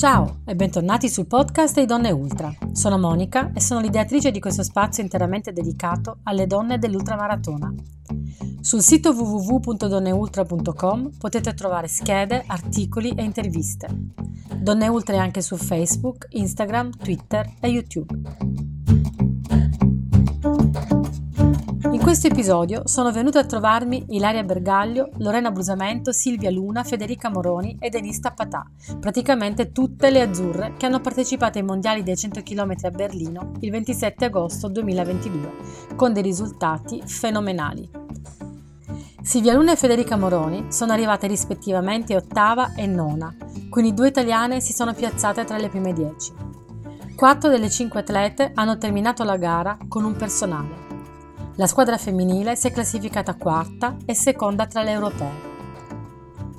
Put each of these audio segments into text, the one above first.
Ciao e bentornati sul podcast di Donne Ultra. Sono Monica e sono l'ideatrice di questo spazio interamente dedicato alle donne dell'ultramaratona. Sul sito www.donneultra.com potete trovare schede, articoli e interviste. Donne Ultra è anche su Facebook, Instagram, Twitter e YouTube. Questo episodio sono venute a trovarmi Ilaria Bergaglio, Lorena Brusamento, Silvia Luna, Federica Moroni e Denise Tappatà, praticamente tutte le azzurre che hanno partecipato ai mondiali dei 100 km a Berlino il 27 agosto 2022, con dei risultati fenomenali. Silvia Luna e Federica Moroni sono arrivate rispettivamente ottava e nona, quindi due italiane si sono piazzate tra le prime dieci. Quattro delle cinque atlete hanno terminato la gara con un personale. La squadra femminile si è classificata quarta e seconda tra le europee.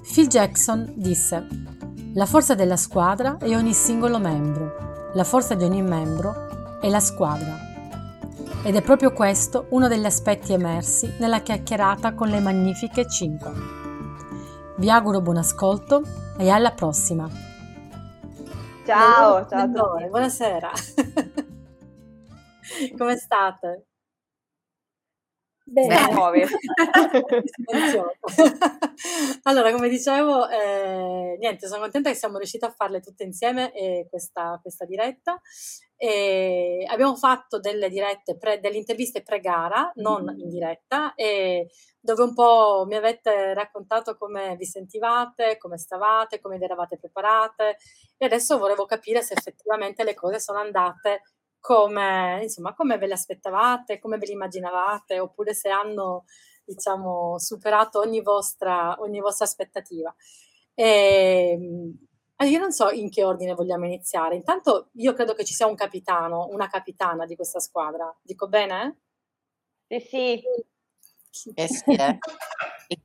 Phil Jackson disse: La forza della squadra è ogni singolo membro, la forza di ogni membro è la squadra. Ed è proprio questo uno degli aspetti emersi nella chiacchierata con le magnifiche 5. Vi auguro buon ascolto e alla prossima. Ciao, ciao a tutti. Buonasera. Come state? Bene. allora, come dicevo, eh, niente, sono contenta che siamo riusciti a farle tutte insieme eh, questa, questa, diretta. E abbiamo fatto delle dirette, pre, delle interviste pre-gara, non mm-hmm. in diretta, e dove un po' mi avete raccontato come vi sentivate, come stavate, come vi eravate preparate e adesso volevo capire se effettivamente le cose sono andate come, insomma, come ve le aspettavate, come ve le immaginavate, oppure se hanno, diciamo, superato ogni vostra, ogni vostra aspettativa. E, ehm, io non so in che ordine vogliamo iniziare. Intanto io credo che ci sia un capitano, una capitana di questa squadra. Dico bene? Sì, sì. Eh sì, eh.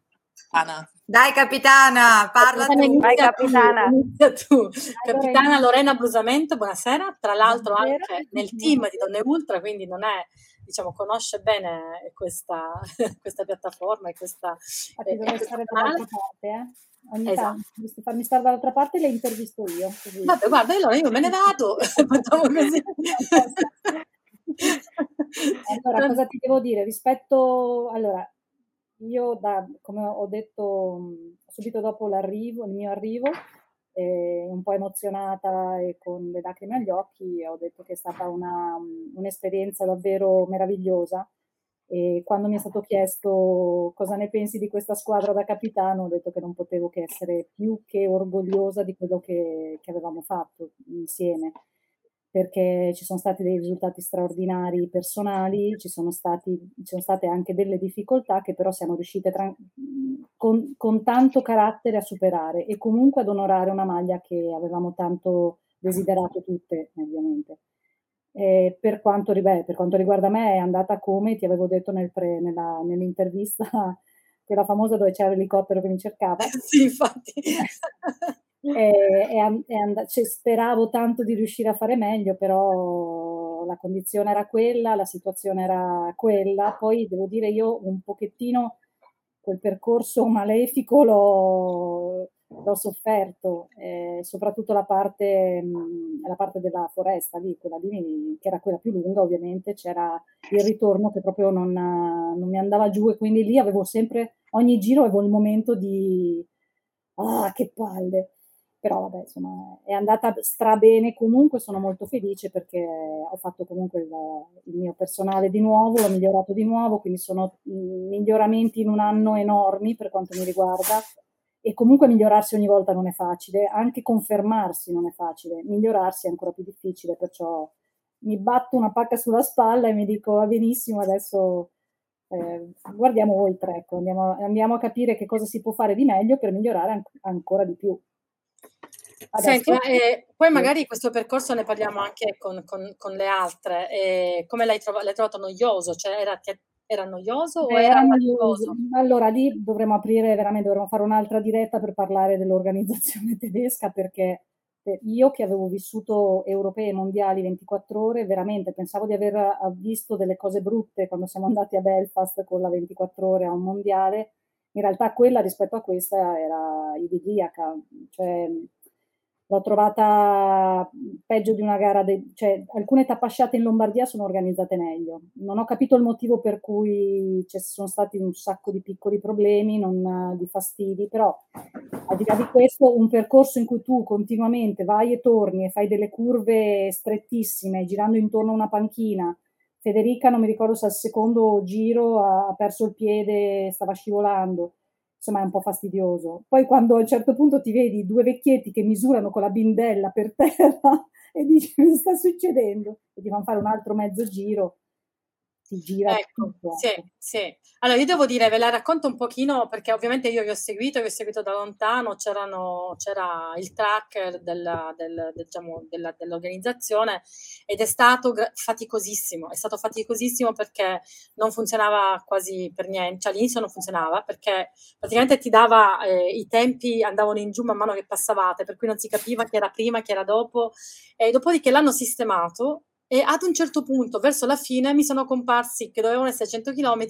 Capitana. Dai capitana, parla tu. Vai capitana. Inizia tu. Capitana Lorena Brusamento, buonasera. Tra l'altro anche nel team di Donne Ultra, quindi non è diciamo, conosce bene questa, questa piattaforma e questa... Infatti dovrei stare dall'altra parte, eh? Ogni esatto. tanto, farmi stare dall'altra parte e le intervisto io. Così. Vabbè, guarda, allora io me ne vado, facciamo così. allora, cosa ti devo dire? Rispetto... Allora, io da, come ho detto subito dopo l'arrivo, il mio arrivo, eh, un po' emozionata e con le lacrime agli occhi, ho detto che è stata una, un'esperienza davvero meravigliosa. E quando mi è stato chiesto cosa ne pensi di questa squadra da capitano, ho detto che non potevo che essere più che orgogliosa di quello che, che avevamo fatto insieme perché ci sono stati dei risultati straordinari personali, ci sono, stati, ci sono state anche delle difficoltà che però siamo riuscite tra- con, con, tanto carattere a superare e comunque ad onorare una maglia che avevamo tanto desiderato tutte, ovviamente. Per quanto, beh, per, quanto, riguarda me è andata come ti avevo detto nel pre, nella, nell'intervista, quella famosa dove c'era l'elicottero che mi cercava. sì, infatti. e, e, and- cioè, speravo tanto di riuscire a fare meglio, però la condizione era quella, la situazione era quella. Poi devo dire io un pochettino quel percorso malefico l'ho, l'ho sofferto, eh, soprattutto la parte, mh, la parte, della foresta lì, quella lì, che era quella più lunga ovviamente, c'era il ritorno che proprio non, non mi andava giù e quindi lì avevo sempre, ogni giro avevo il momento di, ah che palle, però vabbè, insomma, è andata strabene comunque, sono molto felice perché ho fatto comunque il, il, mio personale di nuovo, l'ho migliorato di nuovo, quindi sono miglioramenti in un anno enormi per quanto mi riguarda e comunque migliorarsi ogni volta non è facile, anche confermarsi non è facile, migliorarsi è ancora più difficile, perciò mi batto una pacca sulla spalla e mi dico va benissimo, adesso eh, guardiamo oltre, ecco, andiamo, andiamo, a capire che cosa si può fare di meglio per migliorare an- ancora di più. Senti, ma, eh, poi magari questo percorso ne parliamo anche con, con, con le altre. Eh, come l'hai, trov- l'hai, trovato noioso? Cioè, era, era noioso Beh, o era, noioso? Allora, lì dovremmo aprire veramente, dovremmo fare un'altra diretta per parlare dell'organizzazione tedesca perché io che avevo vissuto europee e mondiali 24 ore, veramente pensavo di aver visto delle cose brutte quando siamo andati a Belfast con la 24 ore a un mondiale, in realtà quella rispetto a questa era idilliaca, cioè l'ho trovata peggio di una gara, de- cioè alcune tappasciate in Lombardia sono organizzate meglio. Non ho capito il motivo per cui ci sono stati un sacco di piccoli problemi, non di fastidi, però al di là di questo un percorso in cui tu continuamente vai e torni e fai delle curve strettissime girando intorno a una panchina. Federica non mi ricordo se al secondo giro ha perso il piede, stava scivolando insomma è un po' fastidioso. Poi quando a un certo punto ti vedi due vecchietti che misurano con la bindella per terra e dici cosa sta succedendo e ti fanno fare un altro mezzo giro, si gira ecco. Sì, sì. Allora, io devo dire, ve la racconto un pochino perché ovviamente io vi ho seguito, vi ho seguito da lontano, c'era il tracker della, del, diciamo, della, dell'organizzazione ed è stato faticosissimo, è stato faticosissimo perché non funzionava quasi per niente, cioè all'inizio non funzionava perché praticamente ti dava, eh, i tempi andavano in giù man mano che passavate, per cui non si capiva chi era prima, chi era dopo, e dopodiché l'hanno sistemato e ad un certo punto, verso la fine, mi sono comparsi, che dovevano essere 100 km,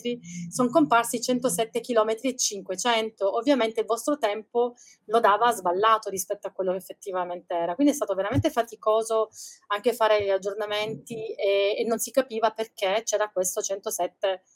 sono comparsi 107 km e 500. Ovviamente il vostro tempo lo dava sballato rispetto a quello che effettivamente era. Quindi è stato veramente faticoso anche fare gli aggiornamenti e, e non si capiva perché c'era questo 107 km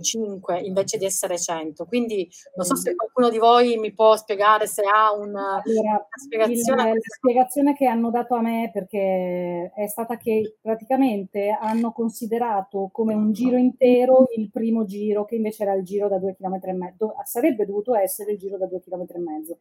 5 invece di essere 100. Quindi non so se qualcuno di voi mi può spiegare se ha una, allora, una spiegazione. Il, la spiegazione che hanno dato a me perché è stata che praticamente hanno considerato come un giro intero il primo giro che invece era il giro da 2 km e mezzo. Sarebbe dovuto essere il giro da 2 km e mezzo.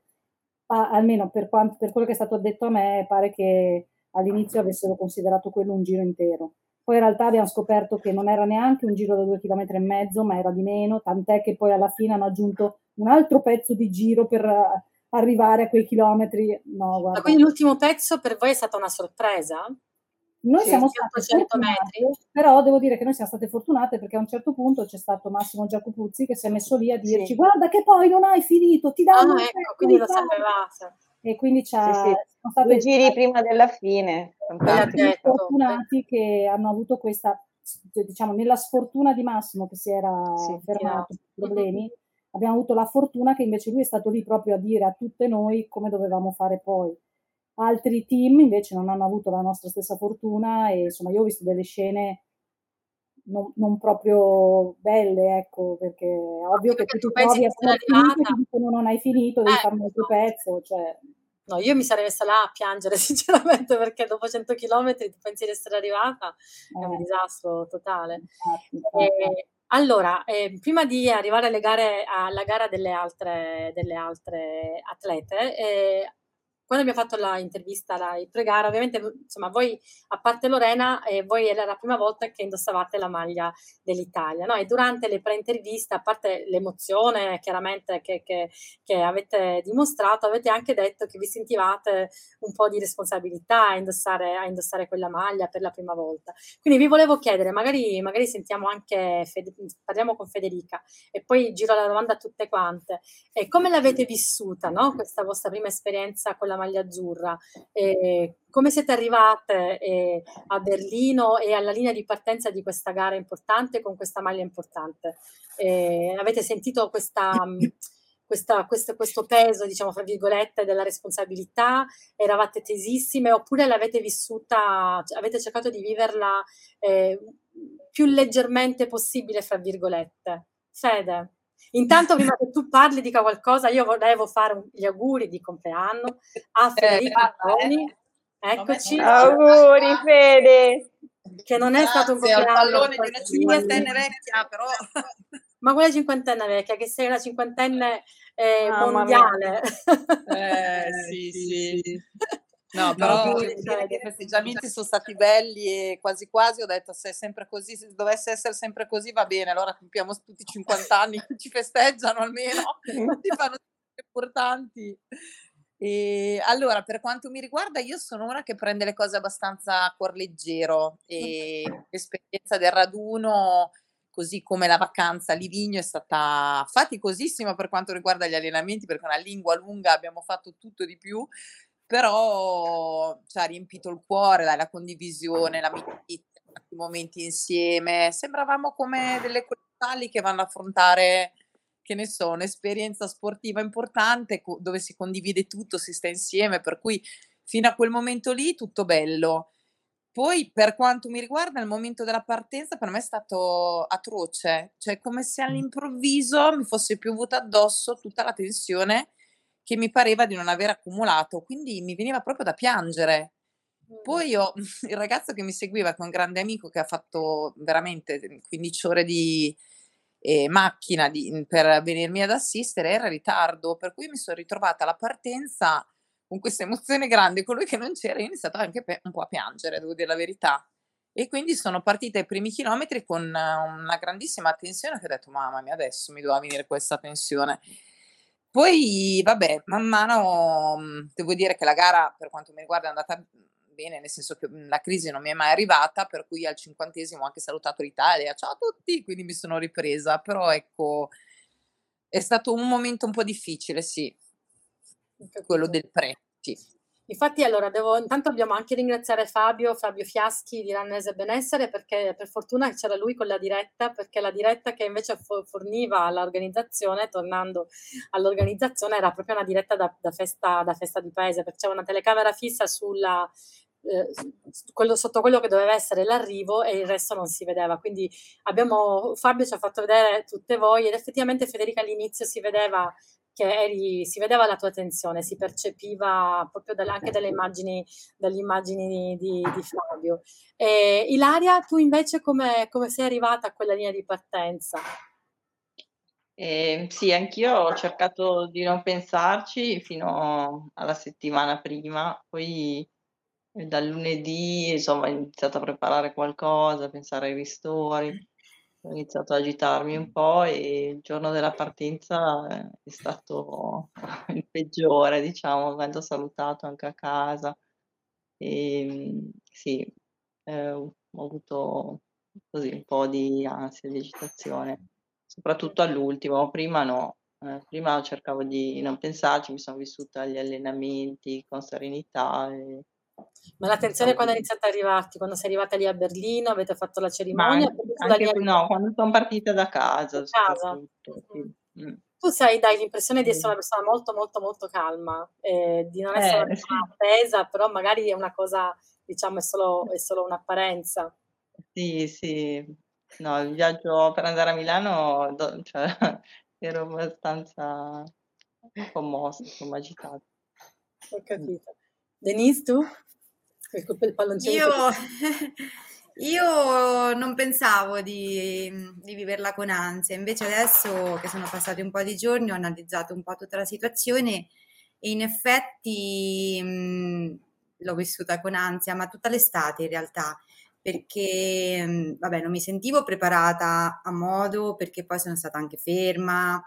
Ah, almeno per, quanto, per quello che è stato detto a me pare che all'inizio avessero considerato quello un giro intero. Poi in realtà abbiamo scoperto che non era neanche un giro da due chilometri e mezzo, ma era di meno, tant'è che poi alla fine hanno aggiunto un altro pezzo di giro per eh, arrivare a quei chilometri. No, guarda. Quindi l'ultimo pezzo per voi è stata una sorpresa? Noi sì, siamo state fortunate, però devo dire che noi siamo state fortunate perché a un certo punto c'è stato Massimo Giacopuzzi che si è messo lì a dirci sì. guarda che poi non hai finito, ti danno... Ah, ecco, quindi lo sapevate e quindi c'ha, sì, sì. sono giri prima della fine. fortunati che hanno avuto questa, diciamo, nella sfortuna di Massimo che si era sì, fermato per problemi, abbiamo avuto la fortuna che invece lui è stato lì proprio a dire a tutte noi come dovevamo fare poi. Altri team invece non hanno avuto la nostra stessa fortuna e insomma io ho visto delle scene non, non, proprio belle, ecco, perché è ovvio che tu ti trovi a finito, ti dicono non hai finito, devi eh, fare un altro pezzo, cioè... No, io mi sarei messa là a piangere sinceramente perché dopo 100 km tu pensi di essere arrivata, eh. è un eh. disastro totale. Infatti. E, allora, eh, prima di arrivare alle gare, alla gara delle altre, delle altre atlete, eh, quando abbiamo fatto l'intervista alla pre-gara, ovviamente, insomma, voi, a parte Lorena, eh, voi era la prima volta che indossavate la maglia dell'Italia, no? E durante le pre-interviste, a parte l'emozione, chiaramente, che, che, che, avete dimostrato, avete anche detto che vi sentivate un po' di responsabilità a indossare, a indossare quella maglia per la prima volta. Quindi vi volevo chiedere, magari, magari sentiamo anche, Fede, parliamo con Federica, e poi giro la domanda a tutte quante. E come l'avete vissuta, no? Questa vostra prima esperienza con la maglia azzurra. Eh, come siete arrivate eh, a Berlino e alla linea di partenza di questa gara importante con questa maglia importante? Eh, avete sentito questa, questa, questo, questo, peso, diciamo, fra virgolette, della responsabilità? Eravate tesissime oppure l'avete vissuta, cioè, avete cercato di viverla eh, più leggermente possibile, fra virgolette? Fede? Intanto, prima che tu parli, dica qualcosa, io volevo fare gli auguri di compleanno a eh, Federica Toni. Eccoci. Auguri, Fede. Che non è Grazie, stato un compleanno. pallone di una cinquantenne vecchia, però. Ma quella cinquantenne vecchia, che sei una cinquantenne eh, mondiale. Eh, sì, sì. No, però no, i festeggiamenti sono stati belli e quasi quasi ho detto se è sempre così, se dovesse essere sempre così va bene, allora compiamo tutti i 50 anni che ci festeggiano almeno, ci fanno importanti. E allora, per quanto mi riguarda, io sono una che prende le cose abbastanza a cuor leggero e l'esperienza del raduno, così come la vacanza a Livigno, è stata faticosissima per quanto riguarda gli allenamenti, perché è una lingua lunga, abbiamo fatto tutto di più, però ci ha riempito il cuore, dai, la condivisione, l'amicizia, i momenti insieme. Sembravamo come delle coetanee che vanno a affrontare, che ne so, un'esperienza sportiva importante dove si condivide tutto, si sta insieme, per cui fino a quel momento lì tutto bello. Poi, per quanto mi riguarda, il momento della partenza per me è stato atroce, cioè come se all'improvviso mi fosse piovuta addosso tutta la tensione che mi pareva di non aver accumulato, quindi mi veniva proprio da piangere. Poi io, il ragazzo che mi seguiva, che è un grande amico che ha fatto veramente 15 ore di eh, macchina di, per venirmi ad assistere, era in ritardo, per cui mi sono ritrovata alla partenza con questa emozione grande, colui che non c'era, io ho iniziato anche un po' a piangere, devo dire la verità. E quindi sono partita i primi chilometri con una grandissima tensione che ho detto, mamma mia, adesso mi doveva venire questa tensione. Poi, vabbè, man mano mhmm, devo dire che la gara, per quanto mi riguarda, è andata bene, nel senso che mhmm, la crisi non mi è mai arrivata, per cui al cinquantesimo ho anche salutato l'Italia, ciao a tutti, quindi mi sono ripresa, però ecco, è stato un momento un po' difficile, sì, quello del pre, sì. Infatti, allora, devo, intanto dobbiamo anche ringraziare Fabio, Fabio Fiaschi di Rannese Benessere, perché per fortuna c'era lui con la diretta, perché la diretta che invece forniva all'organizzazione, tornando all'organizzazione, era proprio una diretta da, da, festa, da festa di paese, perché c'era una telecamera fissa sulla, eh, quello, sotto quello che doveva essere l'arrivo e il resto non si vedeva. Quindi abbiamo, Fabio ci ha fatto vedere tutte voi ed effettivamente Federica all'inizio si vedeva che eri, si vedeva la tua tensione, si percepiva proprio dalle, anche dalle immagini, dalle immagini di, di, Fabio. E, Ilaria, tu invece come, come sei arrivata a quella linea di partenza? Eh, sì, anch'io ho cercato di non pensarci fino alla settimana prima, poi eh, dal lunedì insomma ho iniziato a preparare qualcosa, a pensare ai ristori ho iniziato a agitarmi un po' e il giorno della partenza eh, è stato il peggiore, diciamo, avendo salutato anche a casa. E, ehm, sì, eh, ho avuto così un po' di ansia, di agitazione, soprattutto all'ultimo, prima no. Eh, prima cercavo di non pensarci, mi sono vissuta gli allenamenti con serenità e ma l'attenzione quando è iniziata a arrivarti? Quando sei arrivata lì a Berlino, avete fatto la cerimonia? Anche, anche, no, quando sono partita da casa. Da casa. Mm. Tu sai, dai l'impressione di essere una persona molto, molto, molto calma, eh, di non essere eh, una persona attesa, però magari è una cosa, diciamo, è solo, è solo un'apparenza. Sì, sì. No, il viaggio per andare a Milano, cioè, ero abbastanza commossa, insomma, agitata. Ho capito. Denise, tu? Io, io non pensavo di, di, viverla con ansia, invece adesso che sono passati un po' di giorni ho analizzato un po' tutta la situazione e in effetti mh, l'ho vissuta con ansia, ma tutta l'estate in realtà, perché mh, vabbè, non mi sentivo preparata a modo, perché poi sono stata anche ferma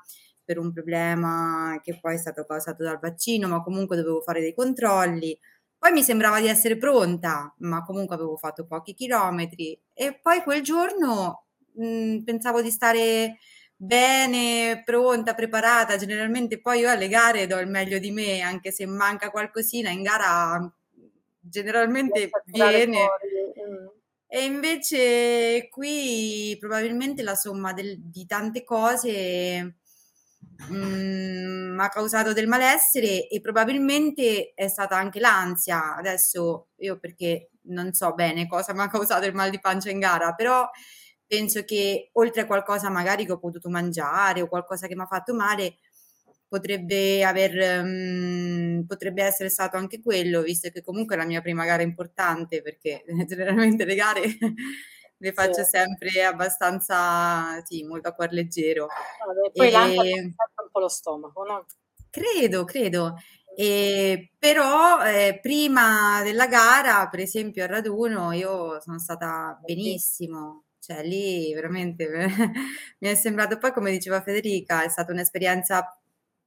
per un problema che poi è stato causato dal vaccino, ma comunque dovevo fare dei controlli poi mi sembrava di essere pronta, ma comunque avevo fatto pochi chilometri e poi quel giorno mh, mhmm, pensavo di stare bene, pronta, preparata. Generalmente poi io alle gare do il meglio di me, anche se manca qualcosina in gara generalmente viene. Mm. E invece qui probabilmente la somma del, di tante cose mh, mm, ha causato del malessere e probabilmente è stata anche l'ansia. Adesso io perché non so bene cosa mi ha causato il mal di pancia in gara, però penso che oltre a qualcosa magari che ho potuto mangiare o qualcosa che mi ha fatto male, potrebbe aver um, potrebbe essere stato anche quello, visto che comunque è la mia prima gara importante, perché generalmente le gare le faccio sempre abbastanza, sì, molto a cuor leggero. Vabbè, poi e... l'ansia un po' lo stomaco, no? Credo, credo. E, però eh, prima della gara, per esempio a raduno, io sono stata benissimo, cioè lì veramente mi è sembrato poi, come diceva Federica, è stata un'esperienza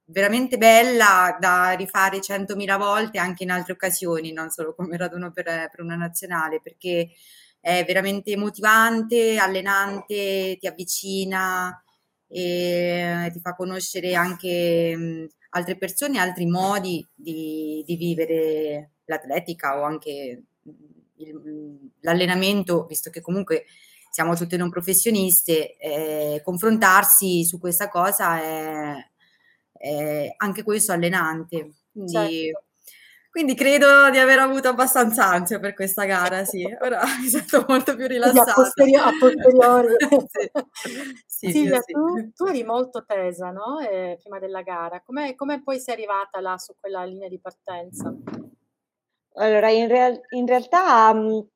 veramente bella da rifare centomila volte anche in altre occasioni, non solo come raduno per, per una nazionale, perché è veramente motivante, allenante, ti avvicina e ti fa conoscere anche mh, altre persone, altri modi di, di vivere l'atletica o anche il, l'allenamento, visto che comunque siamo tutte non professioniste, eh, confrontarsi su questa cosa è, è anche questo allenante. Quindi, certo. Quindi, credo di aver avuto abbastanza ansia per questa gara, sì. Ora mi sento molto più rilassata. A, posterio- a posteriori. sì. Sì, Silvia, sì. Tu, tu, eri molto tesa, no? Eh, prima della gara. Come, come poi sei arrivata là su quella linea di partenza? Allora, in, real- in realtà mh,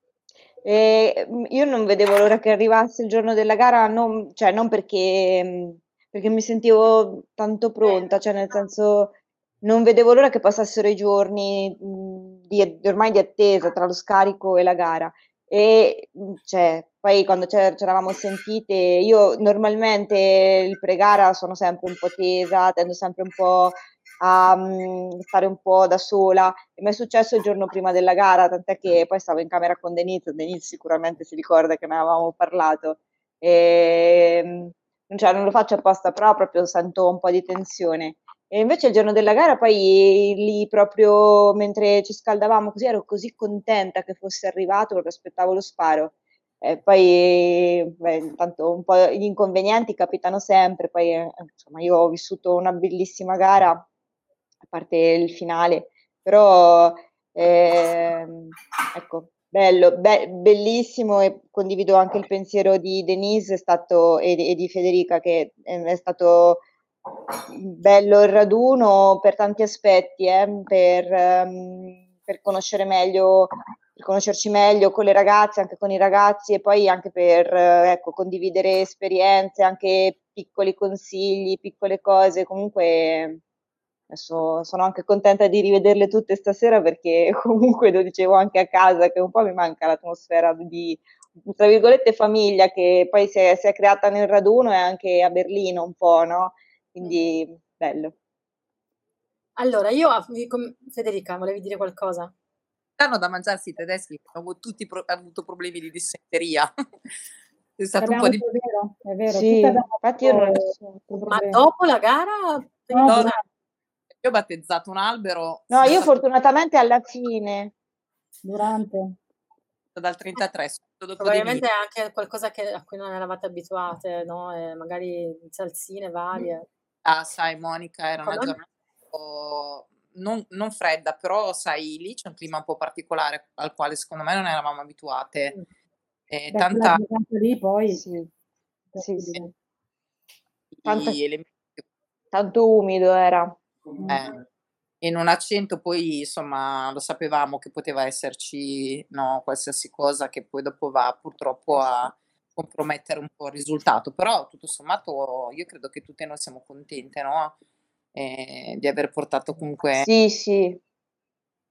eh, io non vedevo l'ora che arrivasse il giorno della gara, non, cioè non perché, perché mi sentivo tanto pronta, cioè nel senso non vedevo l'ora che passassero i giorni mh, di, ormai di attesa tra lo scarico e la gara. E cioè, poi quando ci eravamo sentite, io normalmente il pre-gara sono sempre un po' tesa, tendo sempre un po' a um, stare un po' da sola. E mi è successo il giorno prima della gara, tant'è che poi stavo in camera con Denise, Denise sicuramente si ricorda che ne avevamo parlato. E, cioè, non lo faccio apposta, però proprio sento un po' di tensione. E invece il giorno della gara, poi lì proprio mentre ci scaldavamo così, ero così contenta che fosse arrivato perché aspettavo lo sparo. E poi, beh, intanto un po' gli inconvenienti capitano sempre, poi eh, insomma io ho vissuto una bellissima gara a parte il finale, però eh, ecco, bello, be- bellissimo e condivido anche il pensiero di Denise stato, e, e, di Federica che è stato bello il raduno per tanti aspetti, eh, per, um, per conoscere meglio per conoscerci meglio con le ragazze, anche con i ragazzi e poi anche per ecco, condividere esperienze, anche piccoli consigli, piccole cose. Comunque Adesso sono anche contenta di rivederle tutte stasera perché comunque lo dicevo anche a casa che un po' mi manca l'atmosfera di, tra virgolette, famiglia che poi si è, si è creata nel raduno e anche a Berlino un po', no? Quindi bello. Allora, io, Federica, volevi dire qualcosa? Hanno da mangiarsi i tedeschi, hanno tutti pro- avuto problemi di dissenteria. è stato un po' di... È vero, è vero. Sì, infatti io non. Ma dopo la gara? No, no, io ho battezzato un albero. No, io fortunatamente alla fine. Durante. Dal 33. Probabilmente è anche qualcosa che, a cui non eravate abituate, no? E magari salsine varie. Ah, sai, Monica, era Come? una giornata non, non, fredda, però sai, lì c'è un clima un po' particolare al quale secondo me non eravamo abituate. Mm. E Beh, tanta... Lì poi sì. Sì, sì. Tanta... Tanto umido era. Eh, in un accento poi insomma lo sapevamo che poteva esserci no, qualsiasi cosa che poi dopo va purtroppo a compromettere un po' il risultato, però tutto sommato io credo che tutte noi siamo contente no? eh, di aver portato comunque... Sì, sì,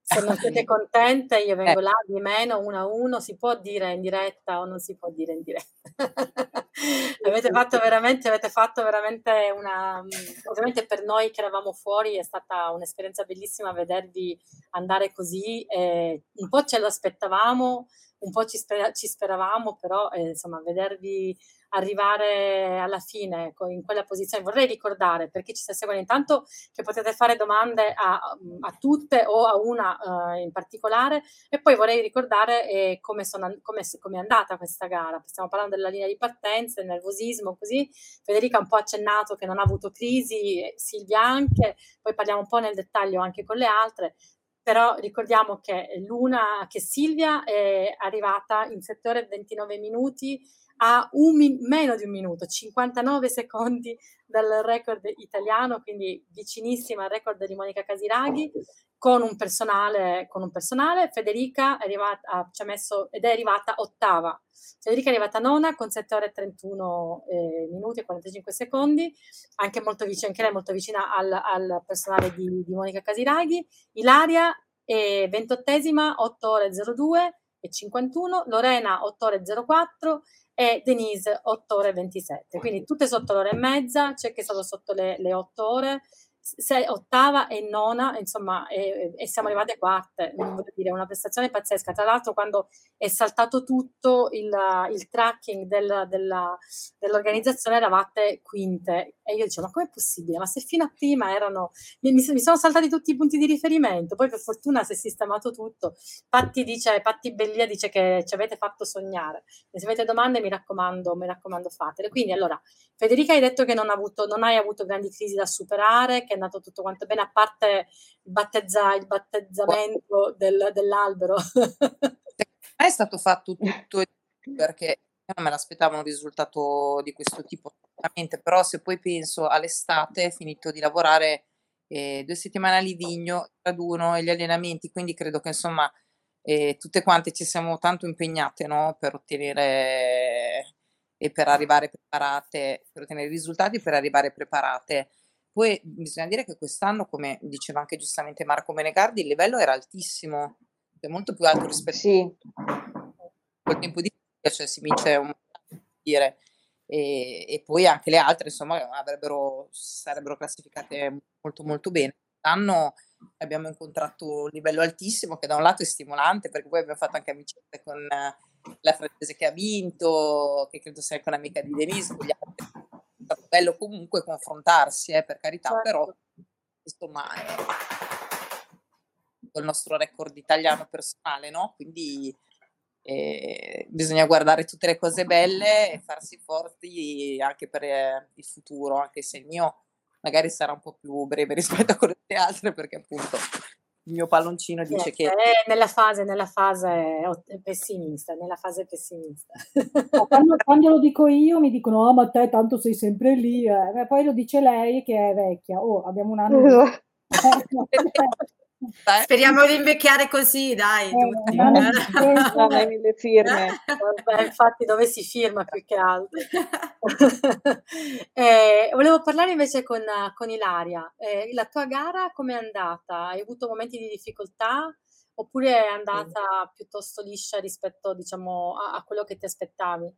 se non siete contente io vengo eh. là di meno uno a uno si può dire in diretta o non si può dire in diretta avete fatto veramente avete fatto veramente una ovviamente per noi che eravamo fuori è stata un'esperienza bellissima vedervi andare così eh, un po' ce lo aspettavamo un po' ci, sper- ci speravamo però eh, insomma vedervi arrivare alla fine in quella posizione. Vorrei ricordare per chi ci sta seguendo intanto che potete fare domande a, a tutte o a una uh, in particolare e poi vorrei ricordare eh, come, sono, come, come, è andata questa gara. Stiamo parlando della linea di partenza, del nervosismo, così. Federica ha un po' accennato che non ha avuto crisi, Silvia anche, poi parliamo un po' nel dettaglio anche con le altre però ricordiamo che Luna, che Silvia è arrivata in 7 ore e 29 minuti a min- meno di un minuto, 59 secondi dal record italiano, quindi vicinissima al record di Monica Casiraghi, con un personale, con un personale. Federica è arrivata, ci ha messo ed è arrivata ottava. Federica è arrivata nona con 7 ore e 31 eh, minuti e 45 secondi, anche, molto vicina, anche lei molto vicina al, al personale di, di, Monica Casiraghi. Ilaria è ventottesima, 8 ore 02 e 51, Lorena 8 ore 04 e Denise 8 ore e 27, quindi tutte sotto l'ora e mezza, c'è che è stato sotto le, le 8 ore, sei, ottava e nona, insomma, e, e siamo arrivate quarte, voglio dire, una prestazione pazzesca. Tra l'altro, quando è saltato tutto il, il tracking del, della, dell'organizzazione, eravate quinte. E io dicevo, ma com'è possibile? Ma se fino a prima erano, mi, mi, sono saltati tutti i punti di riferimento, poi per fortuna si è sistemato tutto. Patti dice, Patti Bellia dice che ci avete fatto sognare. Se avete domande, mi raccomando, mi raccomando, fatele. Quindi, allora, Federica hai detto che non, avuto, non hai avuto grandi crisi da superare, che andato tutto quanto bene, a parte il, battezza, il battezzamento del, dell'albero. è stato fatto tutto perché non me l'aspettavo un risultato di questo tipo, però se poi penso all'estate, finito di lavorare eh, due settimane a Livigno, raduno e gli allenamenti, quindi credo che insomma eh, tutte quante ci siamo tanto impegnate no, per ottenere e per arrivare preparate, per ottenere risultati, per arrivare preparate. Poi bisogna dire che quest'anno, come diceva anche giustamente Marco Menegardi, il livello era altissimo, è molto più alto rispetto sì. al tempo di cioè si vince un dire. E, e, poi anche le altre insomma avrebbero, sarebbero classificate molto molto bene. Quest'anno abbiamo incontrato un livello altissimo che da un lato è stimolante perché poi abbiamo fatto anche amicizia con la francese che ha vinto, che credo sia anche un'amica di Denise, con gli altri bello comunque confrontarsi, eh, per carità, certo. però insomma è il nostro record italiano personale, no? Quindi eh, bisogna guardare tutte le cose belle e farsi forti anche per eh, il futuro, anche se il mio magari sarà un po' più breve rispetto a quello delle altre, perché appunto il mio palloncino dice che... È nella fase, nella fase pessimista, nella fase pessimista. quando, quando, lo dico io mi dicono, oh ma te tanto sei sempre lì, eh. poi lo dice lei che è vecchia, oh abbiamo un anno... Di... Speriamo di invecchiare così, dai, eh, hai mille firme. Vabbè, infatti dove si firma più che altro. eh, volevo parlare invece con, con Ilaria. Eh, la tua gara come è andata? Hai avuto momenti di difficoltà oppure è andata piuttosto liscia rispetto diciamo, a, a quello che ti aspettavi?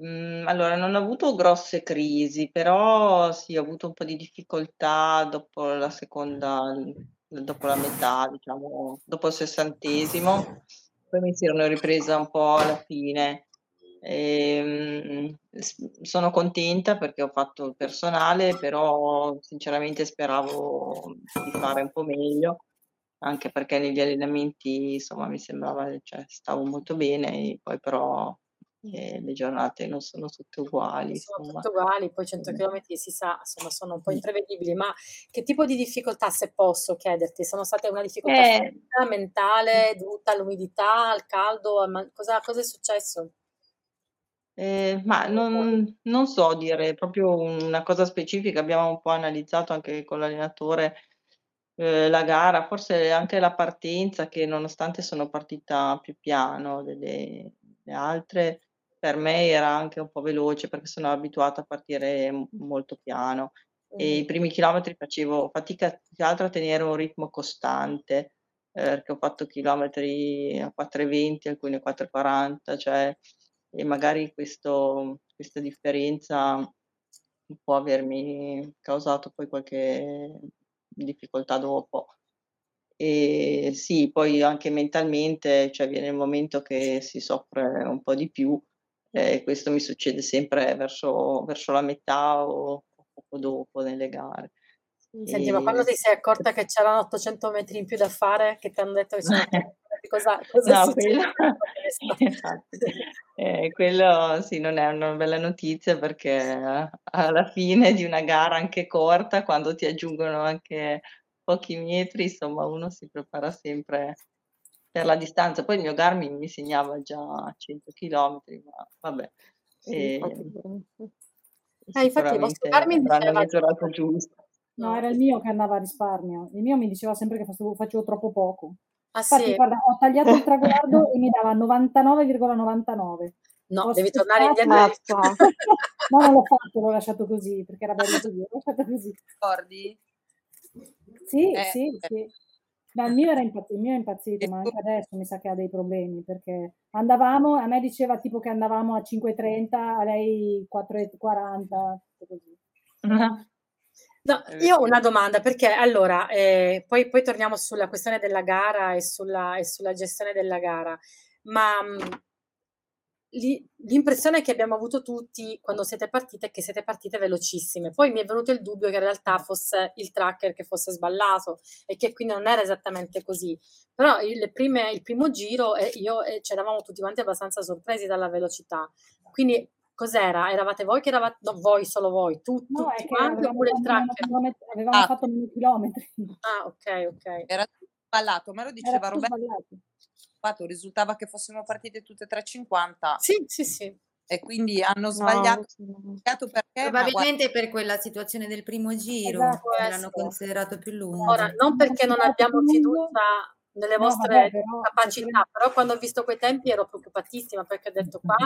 Mhmm, allora non ho avuto grosse crisi, però sì, ho avuto un po' di difficoltà dopo la seconda dopo la metà, diciamo, dopo il sessantesimo, poi mi si erano ripresa un po' alla fine. Ehm, sono contenta perché ho fatto il personale, però sinceramente speravo di fare un po' meglio, anche perché negli allenamenti, insomma, mi sembrava cioè stavo molto bene e poi però e le giornate non sono tutte uguali. Sono tutte uguali, poi 100 km si sa, insomma, sono un po' imprevedibili, ma che tipo di difficoltà, se posso chiederti, sono state una difficoltà eh. fisica, mentale, dovuta all'umidità, al caldo, al, cosa, cosa, è successo? Eh, ma non, non, so dire proprio una cosa specifica, abbiamo un po' analizzato anche con l'allenatore eh, la gara, forse anche la partenza che nonostante sono partita più piano delle, delle altre, per me era anche un po' veloce perché sono abituata a partire molto piano e i primi chilometri facevo fatica più che altro a tenere un ritmo costante eh, perché ho fatto chilometri a 4,20, alcuni a 4,40, cioè e magari questo, questa differenza può avermi causato poi qualche difficoltà dopo. E sì, poi anche mentalmente, cioè viene il momento che si soffre un po' di più e questo mi succede sempre verso, verso la metà o poco dopo nelle gare. Senti, e... ma quando ti sei accorta che c'erano 800 metri in più da fare, che ti hanno detto che c'erano cosa, cosa no, quello, eh, quello sì, non è una bella notizia perché alla fine di una gara anche corta, quando ti aggiungono anche pochi metri, insomma, uno si prepara sempre per la distanza. Poi il mio Garmin mi segnava già 100 km, ma vabbè. Sì, e, eh, infatti il vostro Garmin diceva giornata giusta. No, era il mio che andava a risparmio. Il mio mi diceva sempre che facevo, facevo troppo poco. Ah, Infatti, sì? guarda, ho tagliato il traguardo e mi dava 99,99. No, ho devi tornare indietro. no, non l'ho fatto, l'ho lasciato così perché era bello così. L'ho lasciato così. Ricordi? Sì, eh, sì, eh. sì. No, il mio era impazzito, il mio è impazzito, ma anche adesso mi sa che ha dei problemi perché andavamo, a me diceva tipo che andavamo a 5.30, a lei 4.40, così. No, io ho una domanda perché allora, eh, poi, poi torniamo sulla questione della gara e sulla, e sulla gestione della gara, ma mh, l'impressione che abbiamo avuto tutti quando siete partite è che siete partite velocissime. Poi mi è venuto il dubbio che in realtà fosse il tracker che fosse sballato e che quindi non era esattamente così. Però il, prime, il primo giro eh, io e ci eravamo tutti quanti abbastanza sorpresi dalla velocità. Quindi cos'era? Eravate voi che eravate, no, voi, solo voi, tu, No, tutti è che quanti avevamo oppure il tracker? chilometri, avevamo Ah, fatto meno chilometri. Ah, ok, ok. era sballato, me lo diceva Roberto, sbagliato. Risultava che fossimo partite tutte e 3.50 Sì, sì, sì. e quindi hanno No, sbagliato, no. sbagliato perché, ma guarda, Probabilmente per quella situazione del primo giro Esatto. L'hanno considerato più Ora, lungo. non perché non abbiamo fiducia nelle No, vostre vabbè, però capacità, però quando ho visto quei tempi ero preoccupatissima perché ho detto qua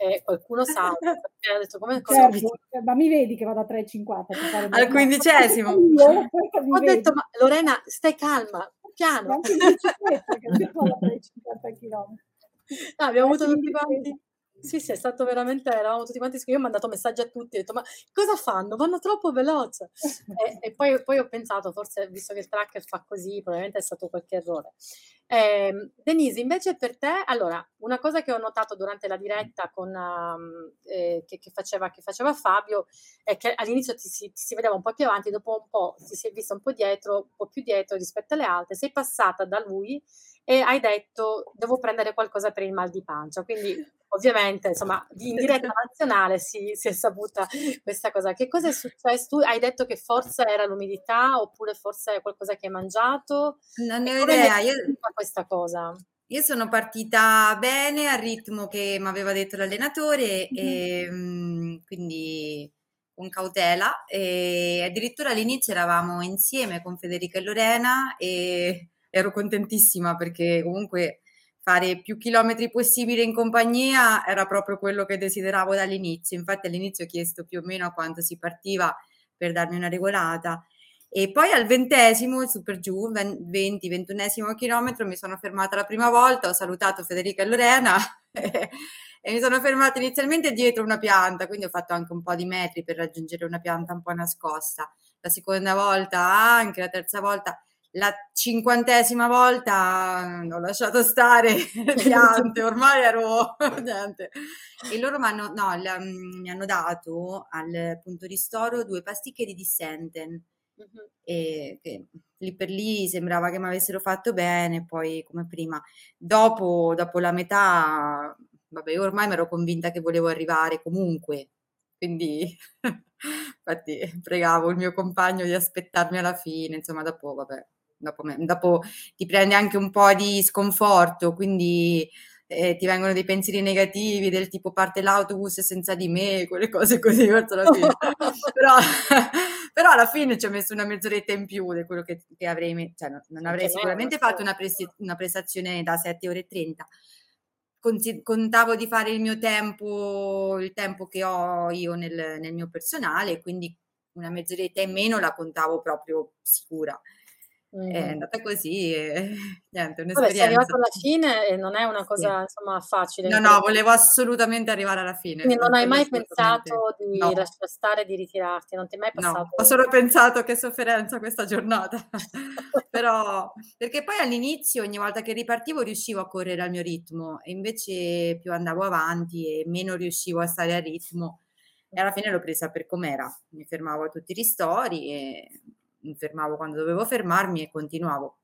eh, qualcuno salta, perché ho detto come cosa ho? Certo, ma mi vedi che vado a 3,50 per fare Al quindicesimo. Ho detto, ma Lorena, stai calma, piano. anche in bicicletta che si a 3,50 km. No, abbiamo avuto tutti quanti. Sì, sì, è stato veramente, eravamo tutti quanti, io ho mandato messaggi a tutti, ho detto, ma cosa fanno? Vanno troppo veloce. E, e poi, poi ho pensato, forse, visto che il tracker fa così, probabilmente è stato qualche errore. Eh, Denise, invece per te, allora, una cosa che ho notato durante la diretta con, um, eh, che, che faceva, che faceva Fabio è che all'inizio ti si, ti si vedeva un po' più avanti, dopo un po' ti si è vista un po' dietro, un po' più dietro rispetto alle altre, sei passata da lui e hai detto devo prendere qualcosa per il mal di pancia. Quindi ovviamente, insomma, in diretta nazionale si, si è saputa questa cosa. Che cosa è successo? Tu hai detto che forse era l'umidità oppure forse è qualcosa che hai mangiato? Non ne E ho come idea. Io, questa cosa? io sono partita bene al ritmo che mi aveva detto l'allenatore, Mhm. e, mm, quindi con cautela. E addirittura all'inizio eravamo insieme con Federica e Lorena e ero contentissima perché comunque fare più chilometri possibile in compagnia era proprio quello che desideravo dall'inizio. Infatti all'inizio ho chiesto più o meno a quanto si partiva per darmi una regolata. E poi al ventesimo, su per giù, 20, ventunesimo chilometro, mi sono fermata la prima volta, ho salutato Federica e Lorena e mi sono fermata inizialmente dietro una pianta, quindi ho fatto anche un po' di metri per raggiungere una pianta un po' nascosta. La seconda volta anche, la terza volta, la cinquantesima volta ho lasciato stare le piante, ormai ero niente. E loro m'hanno, no, la- mi hanno dato al punto ristoro due pasticche di Dissenten Mhm. e che lì per lì sembrava che mi avessero fatto bene, poi come prima. Dopo, dopo la metà, vabbè, io ormai mi ero convinta che volevo arrivare comunque, quindi infatti pregavo il mio compagno di aspettarmi alla fine, insomma, dopo, vabbè, dopo, me- dopo ti prendi anche un po' di sconforto, quindi eh, ti vengono dei pensieri negativi del tipo parte l'autobus senza di me, quelle cose così verso la fine. però, però alla fine ci ho messo una mezz'oretta in più di quello che, che avrei cioè non, non avrei sicuramente fatto una, presi- una prestazione da 7 ore e 30. Consi- contavo di fare il mio tempo, il tempo che ho io nel, nel mio personale, quindi una mezz'oretta in meno la contavo proprio sicura. È andata così e niente, Vabbè, sei arrivato un'esperienza. alla fine e non è una Sì. cosa, insomma, facile. No, no, volevo assolutamente arrivare alla fine, Quindi non hai mai pensato di No, lasciar stare, di ritirarti, non ti è mai no, passato? ho solo pensato che sofferenza questa giornata. Però, perché poi all'inizio, ogni volta che ripartivo, riuscivo a correre al mio ritmo, e invece più andavo avanti e meno riuscivo a stare a ritmo. E alla fine l'ho presa per com'era. Mi fermavo a tutti i ristori e mi fermavo quando dovevo fermarmi e continuavo.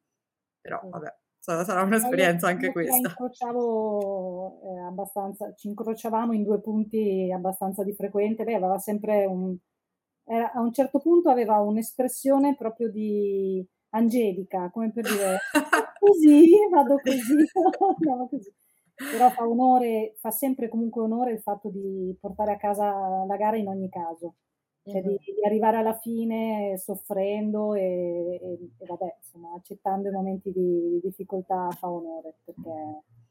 Però, vabbè, sarà, un'esperienza anche questa. incrociavo eh, abbastanza, ci incrociavamo in due punti abbastanza di frequente. Lei aveva sempre un, era- a un certo punto aveva un'espressione proprio di angelica, come per dire così, vado così, andiamo così. Però fa onore, fa sempre comunque onore il fatto di portare a casa la gara in ogni caso, cioè di, di arrivare alla fine soffrendo e, e- e vabbè, insomma, accettando i momenti di difficoltà fa onore, perché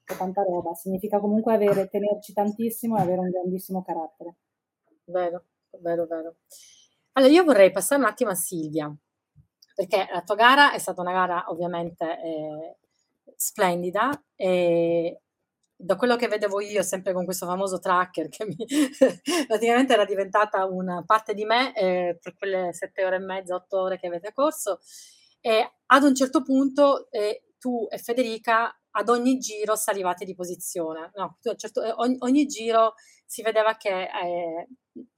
è tanta roba, significa comunque avere, tenerci tantissimo e avere un grandissimo carattere. Vero, vero, vero. Allora, io vorrei passare un attimo a Silvia, perché la tua gara è stata una gara ovviamente eh, splendida e da quello che vedevo io, sempre con questo famoso tracker che mi, praticamente era diventata una parte di me eh, per quelle sette ore e mezza, otto ore che avete corso. E ad un certo punto eh, tu e Federica ad ogni giro salivate di posizione. No, certo, eh, ogni, ogni, giro si vedeva che eh,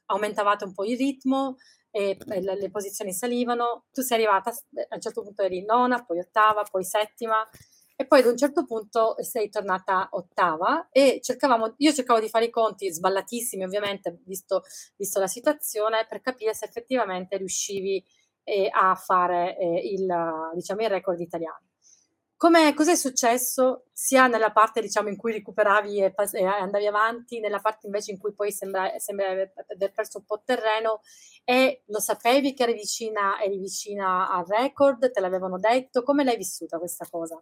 aumentavate un po' il ritmo e le, le, posizioni salivano. Tu sei arrivata, a un certo punto eri nona, poi ottava, poi settima e poi ad un certo punto sei tornata ottava e cercavamo, io cercavo di fare i conti sballatissimi ovviamente, visto, visto la situazione, per capire se effettivamente riuscivi eh, a fare eh, il, diciamo, il record italiano. Come, cos'è successo sia nella parte diciamo, in cui recuperavi e, e, andavi avanti, nella parte invece in cui poi sembra, sembra aver perso un po' terreno e lo sapevi che eri vicina, eri vicina al record, te l'avevano detto, come l'hai vissuta questa cosa?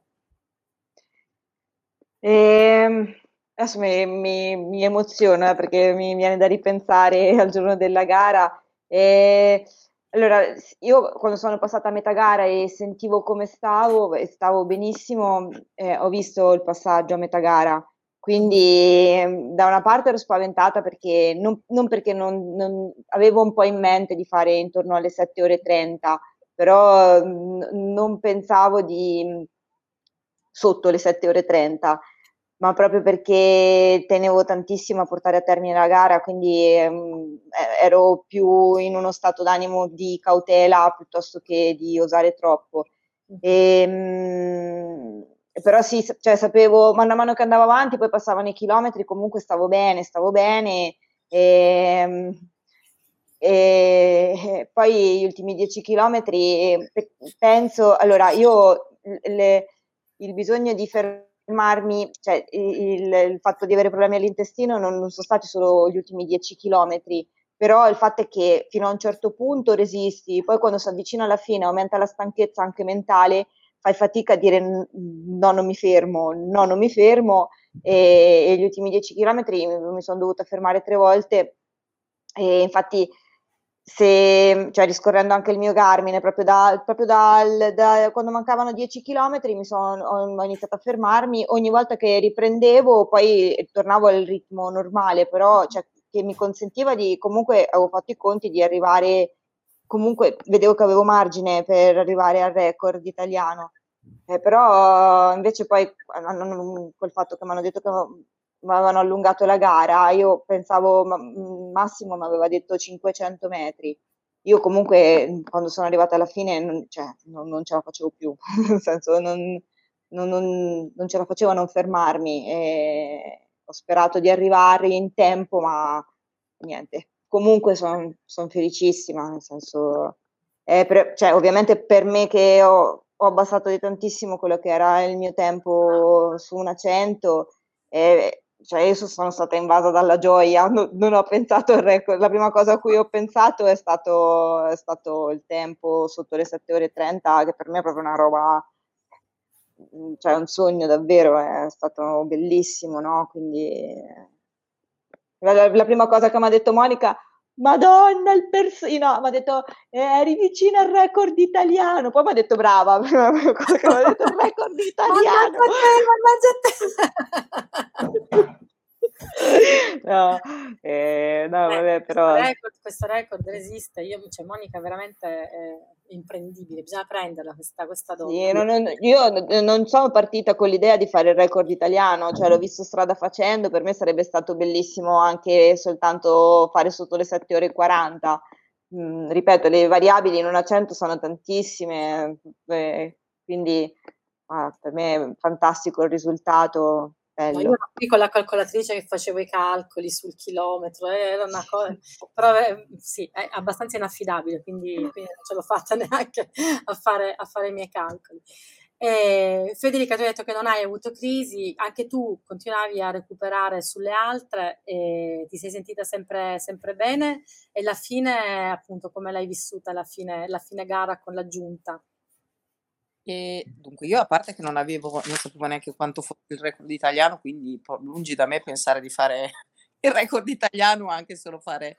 Ehm, adesso mi, mi, mi emoziona perché mi viene da ripensare al giorno della gara. E, allora, io quando sono passata a metà gara e sentivo come stavo e stavo benissimo, eh, ho visto il passaggio a metà gara. Quindi ehm, da una parte ero spaventata perché non, non perché non, non, avevo un po' in mente di fare intorno alle 7 ore 30, però n- non pensavo di sotto le 7 ore 30 ma proprio perché tenevo tantissimo a portare a termine la gara, quindi ehm, ero più in uno stato d'animo di cautela piuttosto che di osare troppo. E, ehm, però sì, cioè, sapevo, man mano che andavo avanti, poi passavano i chilometri, comunque stavo bene, stavo bene. E, ehm, e poi gli ultimi dieci chilometri, penso, allora io le, il bisogno di fermare fermarmi, cioè il, il, fatto di avere problemi all'intestino non, non sono stati solo gli ultimi 10 chilometri, però il fatto è che fino a un certo punto resisti, poi quando si avvicina alla fine aumenta la stanchezza anche mentale, fai fatica a dire no, non mi fermo, no, non mi fermo e, e gli ultimi 10 chilometri mi, mi sono dovuta fermare tre volte e infatti se, cioè, riscorrendo anche il mio Garmin, proprio, da, proprio dal, da, quando mancavano 10 km mi sono, ho, ho, iniziato a fermarmi, ogni volta che riprendevo poi tornavo al ritmo normale, però cioè, che mi consentiva di, comunque avevo fatto i conti di arrivare, comunque vedevo che avevo margine per arrivare al record italiano. Eh, però invece poi quel fatto che mi hanno detto che avevano allungato la gara, io pensavo ma, Massimo mi aveva detto 500 metri. Io comunque quando sono arrivata alla fine non, cioè, non, non ce la facevo più, nel senso non, non, ce la facevo a non fermarmi. E ho sperato di arrivare in tempo, ma niente. Comunque sono son felicissima, nel senso, per, cioè, ovviamente per me che ho, ho abbassato di tantissimo quello che era il mio tempo su una 100, eh, cioè io sono stata invasa dalla gioia, non, non ho pensato al record, la prima cosa a cui ho pensato è stato, è stato il tempo sotto le 7 ore e 30, che per me è proprio una roba, mm, cioè un sogno davvero, è stato bellissimo, no? Quindi la, la prima cosa che mi ha detto Monica, Madonna, il persino, mi ha detto eh, eri vicino al record italiano. Poi mi ha detto brava, mi ha detto il record italiano. no, eh, no, eh, vabbè, però... Questo record, questo record resiste, io, cioè, Monica è veramente imprendibile, bisogna prenderla questa, questa donna. Sì, non, non, io non sono partita con l'idea di fare il record italiano, cioè l'ho visto strada facendo, per me sarebbe stato bellissimo anche soltanto fare sotto le 7 ore e 40. Mm, ripeto, le variabili in un accento sono tantissime, eh, quindi ah, per me è fantastico il risultato, No, io ero qui con la calcolatrice che facevo i calcoli sul chilometro, eh, era una cosa, però eh, sì, è abbastanza inaffidabile, quindi, quindi, non ce l'ho fatta neanche a fare, a fare i miei calcoli. E Federica, tu hai detto che non hai avuto crisi, anche tu continuavi a recuperare sulle altre e ti sei sentita sempre, sempre bene e la fine, appunto, come l'hai vissuta la fine, la fine gara con l'aggiunta? E dunque io a parte che non avevo, non sapevo neanche quanto fosse il record italiano, quindi lungi da me pensare di fare il record italiano, anche solo fare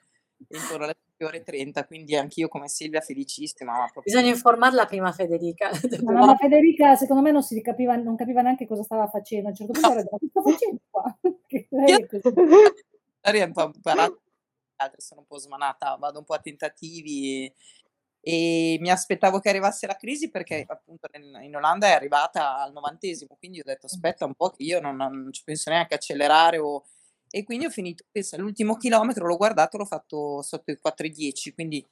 intorno alle ore 30, quindi anch'io come Silvia felicissima. Ma proprio... Bisogna informarla prima Federica. Ma, ma Federica secondo me non si capiva, non capiva neanche cosa stava facendo, a un certo punto era detto, sto facendo qua? Imparata, sono un po' smanata, vado un po' a tentativi e mi aspettavo che arrivasse la crisi perché appunto in Olanda è arrivata al novantesimo, quindi ho detto aspetta un po' che io non, non ci penso neanche a accelerare o e quindi ho finito, pensa, l'ultimo chilometro l'ho guardato, l'ho fatto sotto i 4,10, quindi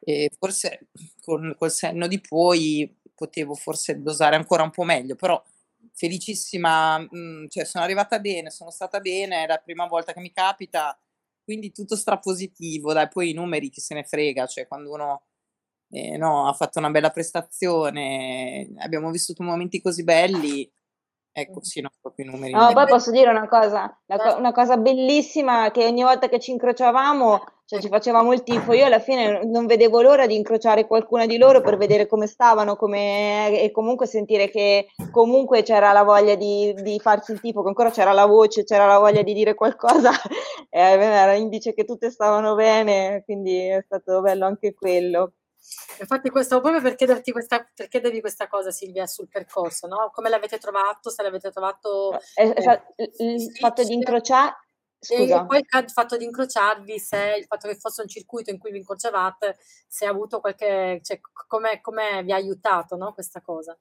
eh, forse con, col senno di poi potevo forse dosare ancora un po' meglio, però felicissima, mh, mm, cioè sono arrivata bene, sono stata bene, è la prima volta che mi capita, quindi tutto strapositivo, dai, poi i numeri chi se ne frega, cioè quando uno eh, no, ha fatto una bella prestazione, abbiamo vissuto momenti così belli, Ecco, sì, no, proprio i numeri. No, poi posso dire una cosa, una cosa bellissima che ogni volta che ci incrociavamo, cioè ci facevamo il tifo, io alla fine non vedevo l'ora di incrociare qualcuna di loro per vedere come stavano come, e comunque sentire che comunque c'era la voglia di, di farsi il tifo, che ancora c'era la voce, c'era la voglia di dire qualcosa, era indice che tutte stavano bene, quindi è stato bello anche quello. Infatti, questo proprio per chiederti questa, per chiedervi questa cosa, Silvia, sul percorso, no? Come l'avete trovato? Se l'avete trovato. Eh, eh, il fatto di incrociare. Scusa. E poi il fatto di incrociarvi, se il fatto che fosse un circuito in cui vi incrociavate, se ha avuto qualche. cioè, come, vi ha aiutato no, questa cosa?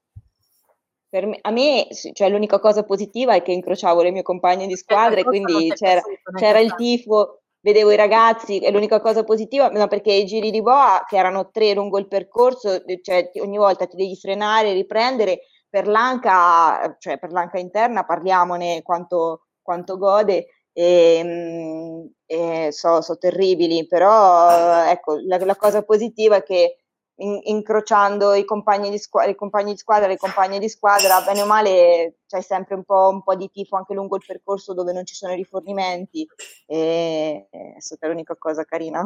Per me, a me, cioè, l'unica cosa positiva è che incrociavo le mie compagne di squadra e quindi c'era, c'era il tifo vedevo i ragazzi, è l'unica cosa positiva, no, perché i giri di boa, che erano tre lungo il percorso, cioè ogni volta ti devi frenare, riprendere, per l'anca, cioè per l'anca interna parliamone quanto, quanto gode, e, ehm, e so, so terribili, però ecco, la, la cosa positiva è che in, incrociando i compagni, di squadra, i compagni di squadra, le compagne di squadra, bene o male c'è sempre un po', un po', di tifo anche lungo il percorso dove non ci sono i rifornimenti e è stata l'unica cosa carina.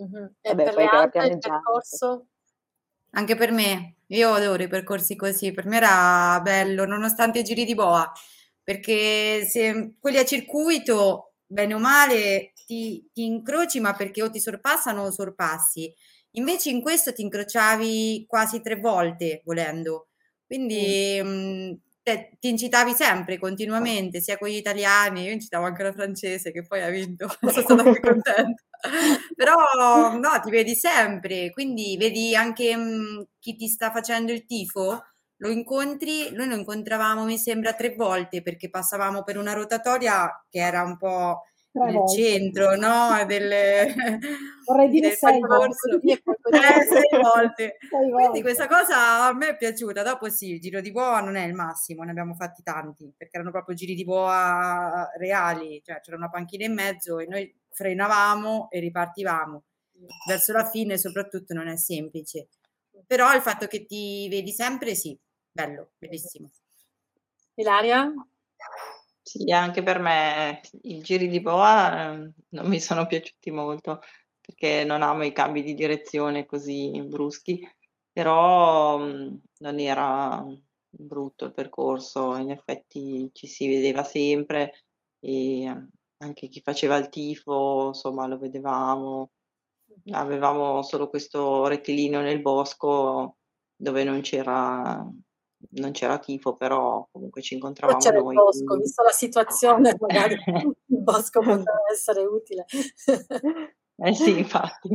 Mm-hmm. E Vabbè, per le altre il percorso? Anche per me, io adoro i percorsi così, per me era bello, nonostante i giri di boa, perché se quelli a circuito, bene o male, ti, ti incroci, ma perché o ti sorpassano o sorpassi Invece in questo ti incrociavi quasi tre volte volendo, quindi mm. mh, te, ti incitavi sempre, continuamente, sia con gli italiani, io incitavo anche la francese che poi ha vinto, sono stata più contenta. Però no, ti vedi sempre, quindi vedi anche mh, chi ti sta facendo il tifo, lo incontri, noi lo incontravamo mi sembra tre volte perché passavamo per una rotatoria che era un po' nel volte. centro, no? Delle, Vorrei dire sei volte. Eh, sei volte. sei Quindi questa cosa a me è piaciuta. Dopo sì, il giro di boa non è il massimo, ne abbiamo fatti tanti, perché erano proprio giri di boa reali, cioè c'era una panchina in mezzo e noi frenavamo e ripartivamo. Verso la fine soprattutto non è semplice. Però il fatto che ti vedi sempre, sì, bello, bellissimo. Ilaria? Sì, anche per me i giri di boa ehm, non mi sono piaciuti molto perché non amo i cambi di direzione così bruschi, però mh, non era brutto il percorso, in effetti ci si vedeva sempre e anche chi faceva il tifo, insomma, lo vedevamo. Avevamo solo questo rettilineo nel bosco dove non c'era non c'era tifo, però comunque ci incontravamo c'era noi. il bosco, quindi... visto la situazione, magari il bosco poteva essere utile. eh sì, infatti.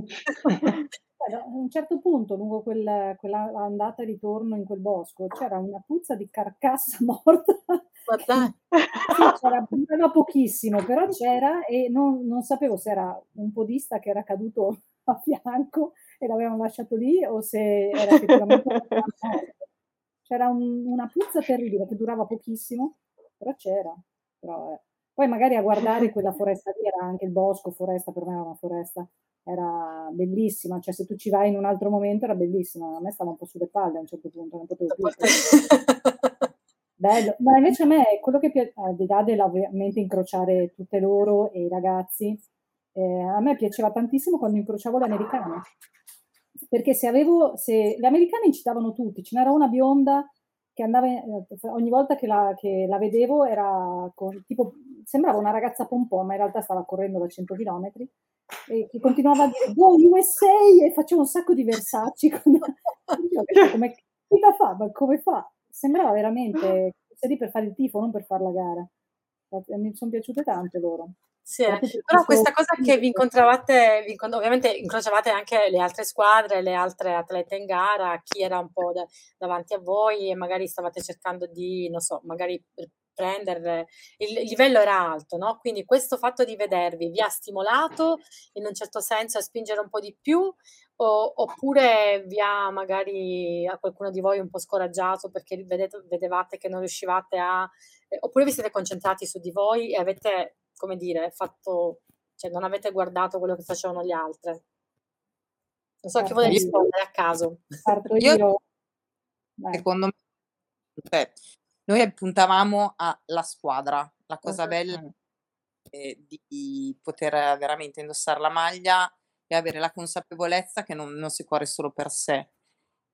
a un certo punto, lungo quel, quella andata e ritorno in quel bosco, c'era una puzza di carcassa morta. Guardate. sì, c'era, c'era pochissimo, però c'era e non, non, sapevo se era un podista che era caduto a fianco e l'avevano lasciato lì o se era effettivamente c'era un, una puzza terribile che durava pochissimo, però c'era. Però, eh. Poi magari a guardare quella foresta lì era anche il bosco, foresta, per me era una foresta, era bellissima, cioè se tu ci vai in un altro momento era bellissima, a me stava un po' sulle palle a un certo punto, non potevo più. Bello, ma invece a me quello che piace, al di là dell'ovviamente incrociare tutte loro e i ragazzi, eh, a me piaceva tantissimo quando incrociavo le americane perché se avevo, se le americane incitavano tutti, ce n'era una bionda che andava, eh, ogni volta che la, che la vedevo era con, tipo, sembrava una ragazza pompon, ma in realtà stava correndo da 100 km, e che continuava a dire Go USA e faceva un sacco di versacci. Con... come, come fa? Ma come fa? Sembrava veramente sei lì per fare il tifo, non per fare la gara. Mi sono piaciute tanto loro. Sì, però questa cosa che vi incontravate, vi, ovviamente incrociavate anche le altre squadre, le altre atlete in gara, chi era un po' da, davanti a voi e magari stavate cercando di, non so, magari prendere, il, il livello era alto, no? Quindi questo fatto di vedervi vi ha stimolato in un certo senso a spingere un po' di più? O, oppure vi ha magari a qualcuno di voi un po' scoraggiato perché vedete, vedevate che non riuscivate a, eh, oppure vi siete concentrati su di voi e avete come dire, fatto, cioè non avete guardato quello che facevano gli altri. Non so chi vuole rispondere a caso. Parto io. io secondo me, cioè, noi puntavamo alla squadra. La cosa bella è di poter veramente indossare la maglia e avere la consapevolezza che non, non si corre solo per sé,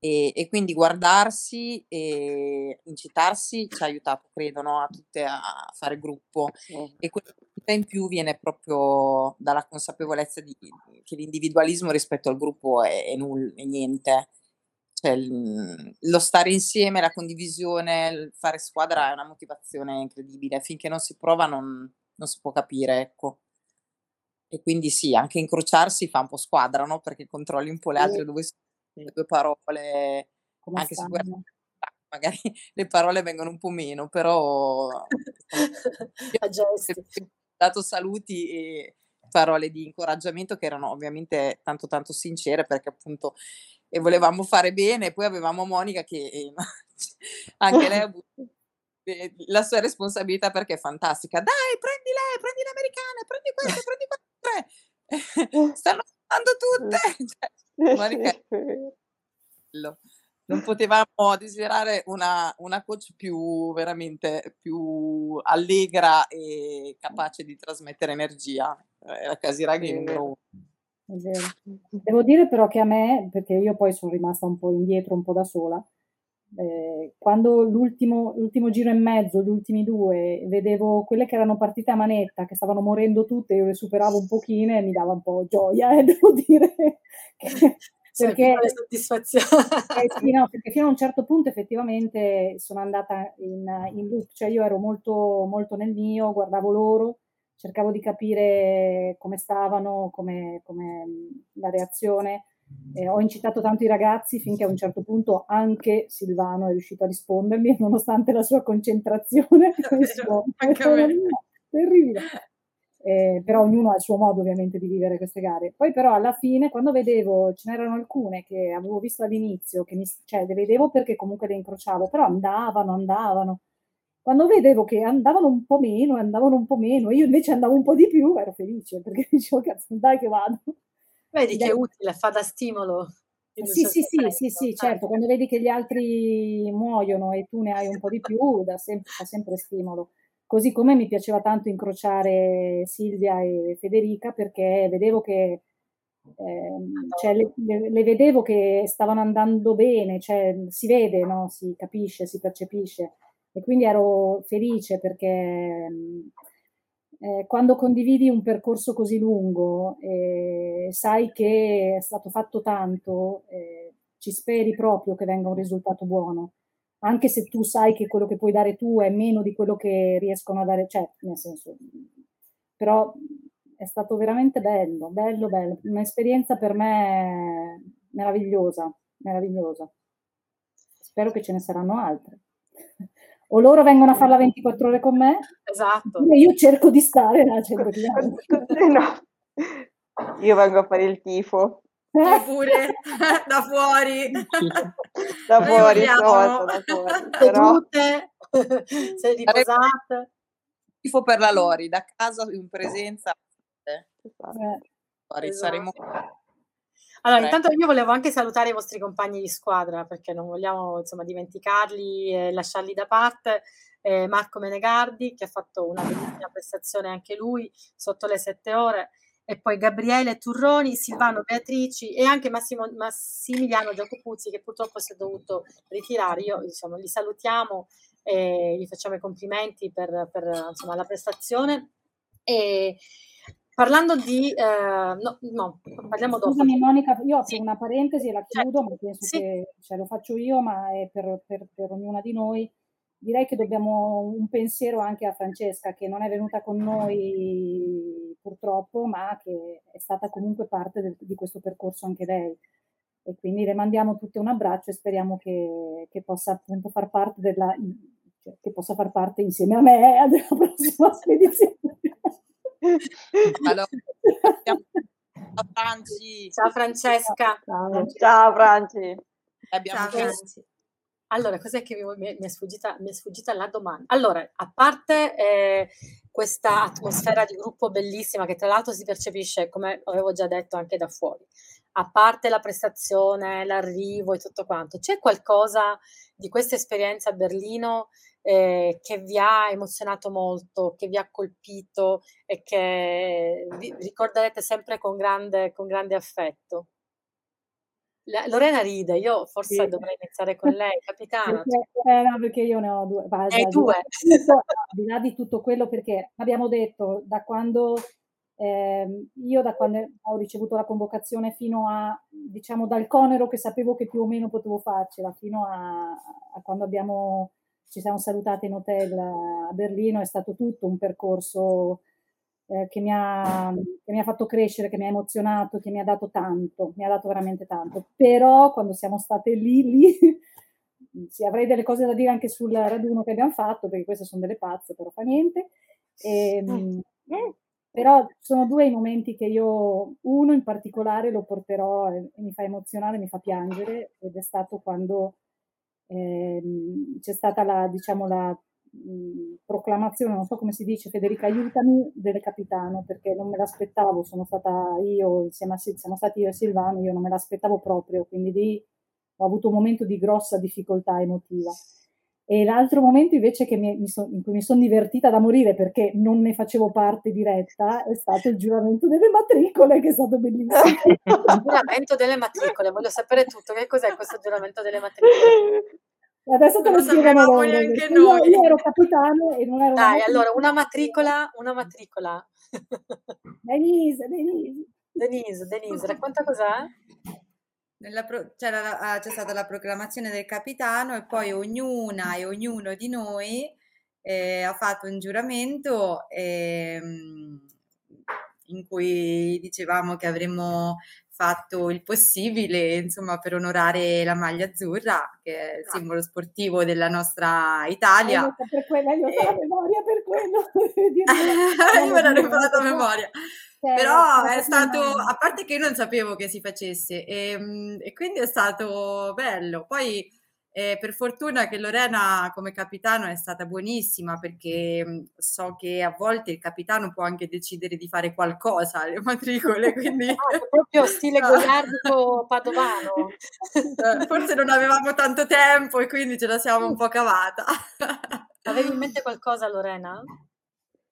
e, e, quindi guardarsi e incitarsi ci ha aiutato, credo, no? a tutte a fare gruppo. Sì. E che in più viene proprio dalla consapevolezza di, che l'individualismo rispetto al gruppo è, è, null, è niente. Cioè, lo stare insieme, la condivisione, fare squadra è una motivazione incredibile. Finché non si prova non, non si può capire, ecco. E quindi sì, anche incrociarsi fa un po' squadra, no? Perché controlli un po' le altre sono le due parole, Come anche stanno? se magari le parole vengono un po' meno, però a gesti. Dato saluti e parole di incoraggiamento che erano ovviamente tanto tanto sincere perché appunto e volevamo fare bene, poi avevamo Monica che eh, anche lei ha avuto eh, la sua responsabilità perché è fantastica. Dai, prendi lei, prendi le americane, prendi queste, prendi queste. Stanno andando tutte. Cioè, Monica non potevamo desiderare una, una, coach più veramente più allegra e capace di trasmettere energia. Era Casiraghi numero uno. Devo dire però che a me, perché io poi sono rimasta un po' indietro, un po' da sola, eh, quando l'ultimo, l'ultimo, giro e mezzo, gli ultimi due, vedevo quelle che erano partite a manetta, che stavano morendo tutte, io le superavo un pochino e mi dava un po' gioia, eh, devo dire. Che, perché, soddisfazione. Eh, sì, no, perché fino a un certo punto effettivamente sono andata in, in loop, cioè io ero molto, molto nel mio, guardavo loro, cercavo di capire come stavano, come, come la reazione eh, ho incitato tanto i ragazzi finché a un certo punto anche Silvano è riuscito a rispondermi, nonostante la sua concentrazione. Questo, terribile. Eh, però ognuno ha il suo modo ovviamente di vivere queste gare. Poi però alla fine, quando vedevo, ce n'erano alcune che avevo visto all'inizio, che mi, cioè le vedevo perché comunque le incrociavo, però andavano, andavano. Quando vedevo che andavano un po' meno, andavano un po' meno, io invece andavo un po' di più, ero felice perché dicevo, cazzo, dai che vado. Vedi che è utile, fa da stimolo. Sì, sì, sì, sì, sì, certo, quando vedi che gli altri muoiono e tu ne hai un po' di più, da sempre, fa sempre stimolo. Così come mi piaceva tanto incrociare Silvia e Federica perché vedevo che eh, cioè, le, le, vedevo che stavano andando bene, cioè, si vede, no? si capisce, si percepisce e quindi ero felice perché eh, quando condividi un percorso così lungo e sai che è stato fatto tanto, eh, ci speri proprio che venga un risultato buono, anche se tu sai che quello che puoi dare tu è meno di quello che riescono a dare, cioè, nel senso, però è stato veramente bello, bello, bello, un'esperienza per me meravigliosa, meravigliosa. Spero che ce ne saranno altre o loro vengono a farla 24 ore con me, esatto. io cerco di stare là no. Io vengo a fare il tifo. Io pure, da fuori. da fuori, stavolta, da fuori. Però... sei riposate. Tifo per la Lori, da casa in presenza. Eh. Esatto. Saremo allora, intanto io volevo anche salutare i vostri compagni di squadra perché non vogliamo insomma, dimenticarli e lasciarli da parte. Eh, Marco Menegardi che ha fatto una bellissima prestazione anche lui sotto le sette ore e poi Gabriele Turroni, Silvano Beatrici e anche Massimo, Massimiliano Giacopuzzi che purtroppo si è dovuto ritirare. Io insomma, li salutiamo e gli facciamo i complimenti per, per insomma, la prestazione. E, parlando di... Eh, no, no, parliamo dopo. Scusami Monica, io apro sì. una parentesi e la chiudo, certo. ma penso sì. che cioè, lo faccio io, ma è per, per, per ognuna di noi direi che dobbiamo un pensiero anche a Francesca, che non è venuta con noi purtroppo, ma che è stata comunque parte del, di questo percorso anche lei. E quindi le mandiamo tutte un abbraccio e speriamo che, che possa appunto far parte della, cioè, che possa far parte insieme a me della prossima spedizione. Allora, ciao Franci. Ciao Francesca. Ciao, ciao Franci. Abbiamo ciao, Franci. Allora, cos'è che mi, è sfuggita, mi, è sfuggita, la domanda? Allora, a parte eh, questa atmosfera di gruppo bellissima, che tra l'altro si percepisce, come avevo già detto, anche da fuori, a parte la prestazione, l'arrivo e tutto quanto, c'è qualcosa di questa esperienza a Berlino eh, che vi ha emozionato molto, che vi ha colpito e che vi ricorderete sempre con grande, con grande affetto? Lorena ride, io forse sì. dovrei iniziare con lei, capitano. Perché, eh, no, perché io ne ho due. Va, eh, due. Al di là di tutto quello, perché abbiamo detto da quando eh, io da quando ho ricevuto la convocazione fino a, diciamo, dal conero che sapevo che più o meno potevo farcela, fino a, a quando abbiamo, ci siamo salutati in hotel a Berlino, è stato tutto un percorso eh, che, mi ha, che, mi ha, fatto crescere, che mi ha emozionato, che mi ha dato tanto, mi ha dato veramente tanto. Però quando siamo state lì, lì, sì, avrei delle cose da dire anche sul raduno che abbiamo fatto, perché queste sono delle pazze, però fa niente. E, ehm, mm. Però sono due i momenti che io, uno in particolare lo porterò e, e mi fa emozionare, mi fa piangere, ed è stato quando eh, c'è stata la, diciamo, la proclamazione, non so come si dice, Federica aiutami, del capitano, perché non me l'aspettavo, sono stata io, insieme a, siamo stati io e Silvano, io non me l'aspettavo proprio, quindi lì ho avuto un momento di grossa difficoltà emotiva. E l'altro momento invece mi, mi so, in cui mi sono divertita da morire perché non ne facevo parte diretta è stato il giuramento delle matricole, che è stato bellissimo. il giuramento delle matricole, voglio sapere tutto. Che cos'è questo giuramento delle matricole? Adesso te lo, lo spiegano loro. Anche noi. Io, io ero capitano e non ero... Dai, allora, una matricola, una matricola. Denise, Denise. Denise, Denise, racconta cos'è? Pro- c'era, ah, c'è stata la proclamazione del capitano e poi ognuna e ognuno di noi eh, ha fatto un giuramento eh, in cui dicevamo che avremmo fatto il possibile, insomma, per onorare la maglia azzurra, che è il simbolo sportivo della nostra Italia. Eh, per quello, io ho la memoria per quello. io me l'ho imparato a memoria. Però è stato, a parte che io non sapevo che si facesse e, ehm, e quindi è stato bello. Poi eh, per fortuna che Lorena come capitano è stata buonissima perché so che a volte il capitano può anche decidere di fare qualcosa alle matricole, quindi... Ah, proprio stile goliardico padovano. Eh, forse non avevamo tanto tempo e quindi ce la siamo un po' cavata. Avevi in mente qualcosa Lorena?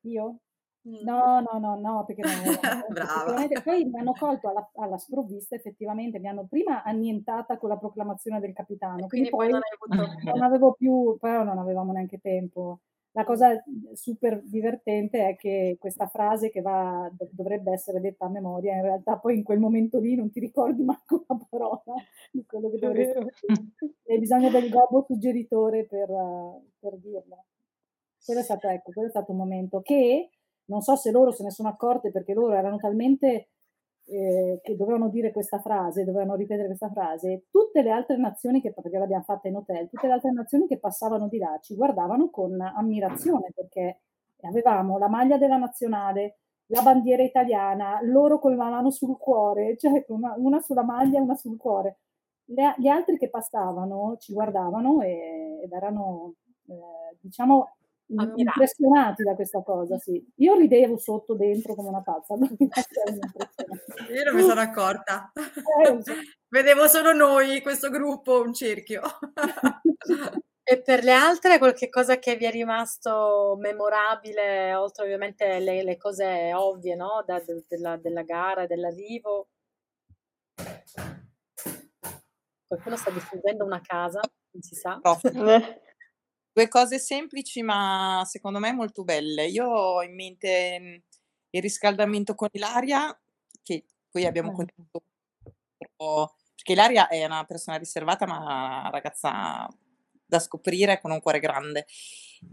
Io? No, no, no, no, perché non Brava. poi mi hanno colto alla, alla sprovvista, effettivamente, mi hanno prima annientata con la proclamazione del capitano, quindi, quindi poi, non, avuto... non avevo più, però non avevamo neanche tempo. La cosa super divertente è che questa frase che va, dovrebbe essere detta a memoria, in realtà poi in quel momento lì non ti ricordi manco la parola di quello che dovresti dire. E bisogna del gobbo suggeritore per, per dirla. Quello è stato, ecco, quello è stato un momento che non so se loro se ne sono accorte perché loro erano talmente eh, che dovevano dire questa frase, dovevano ripetere questa frase, tutte le altre nazioni che, perché l'abbiamo fatta in hotel, tutte le altre nazioni che passavano di là ci guardavano con ammirazione perché avevamo la maglia della nazionale, la bandiera italiana, loro con la mano sul cuore, cioè una, una sulla maglia e una sul cuore. Le, gli altri che passavano ci guardavano e, ed erano, eh, diciamo, impressionati da questa cosa, sì. Io ridevo sotto dentro come una pazza. Io non mi sono accorta. Eh, Vedevo solo noi, questo gruppo, un cerchio. E per le altre qualche cosa che vi è rimasto memorabile, oltre ovviamente le, le cose ovvie, no? Da, de, della, della gara, dell'arrivo? Qualcuno sta distruggendo una casa, non si sa. No. Due cose semplici, ma secondo me molto belle. Io ho in mente, il riscaldamento con Ilaria, che poi abbiamo Eh. continuato perché Ilaria è una persona riservata, ma una ragazza da scoprire con un cuore grande.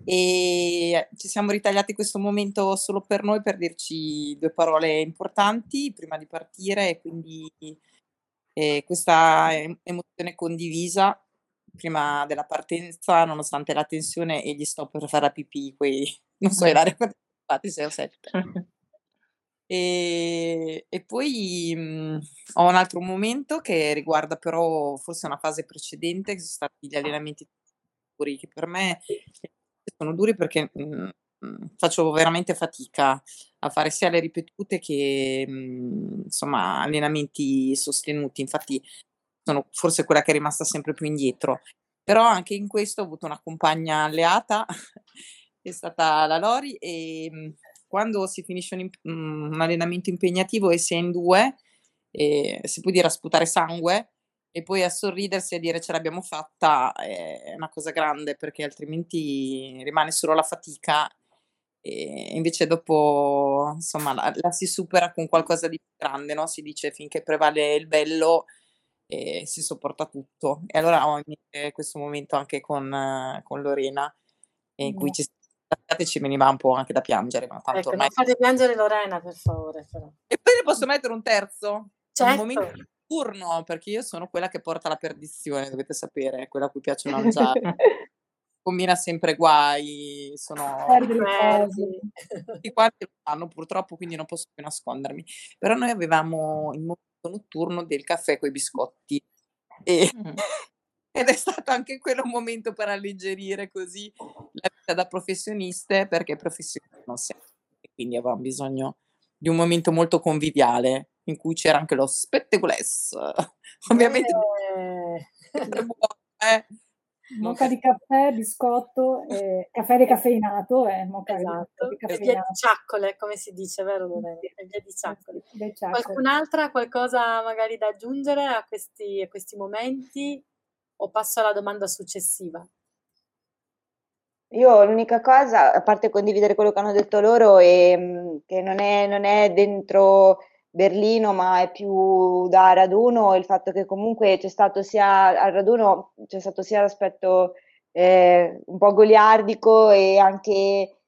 E ci siamo ritagliati questo momento solo per noi per dirci due parole importanti prima di partire e quindi eh, questa em- emozione condivisa prima della partenza, nonostante la tensione e gli stop per fare la pipì, quei non so, Ilaria, quanti fate? 6 o 7. E, e poi mh, ho un altro momento che riguarda però forse una fase precedente, che sono stati gli allenamenti duri, che per me sono duri perché mh, mh, faccio veramente fatica a fare sia le ripetute che mh, insomma allenamenti sostenuti. Infatti sono forse quella che è rimasta sempre più indietro. Però anche in questo ho avuto una compagna alleata, che è stata la Lori, e mh, quando si finisce un, mm, un allenamento impegnativo e si è in due, eh, si può dire a sputare sangue e poi a sorridersi e a dire ce l'abbiamo fatta è una cosa grande perché altrimenti rimane solo la fatica e invece dopo insomma la, la si supera con qualcosa di grande, no? Si dice finché prevale il bello e si sopporta tutto. E allora ho in questo momento anche con, eh, con Lorena in cui Mm. ci ci veniva un po' anche da piangere, ma tanto Ecco, ormai... non fate piangere Lorena, per favore. Però. E poi ne posso mettere un terzo? Un Certo. momento di turno, perché io sono quella che porta la perdizione, dovete sapere, quella a cui piace mangiare. Combina sempre guai, sono tutti quanti lo fanno purtroppo, quindi non posso più nascondermi. Però noi avevamo il momento notturno del caffè con i biscotti e, Mm. ed è stato anche quello un momento per alleggerire così la vita da professioniste, perché professionisti non e quindi avevamo bisogno di un momento molto conviviale in cui c'era anche lo spettacoless. Ovviamente Eh, buono, eh. Moca di caffè, biscotto, eh, caffè decaffeinato, eh, moca di- esatto, di e via di ciaccole, come si dice, vero Lorena? E via di ciaccole. Dei ciaccoli. Qualcun'altra, qualcosa magari da aggiungere a questi, a questi momenti? O passo alla domanda successiva? Io l'unica cosa, a parte condividere quello che hanno detto loro, è mh, che non è, non è dentro Berlino, ma è più da raduno, il fatto che comunque c'è stato sia al raduno, c'è stato sia l'aspetto eh, un po' goliardico e anche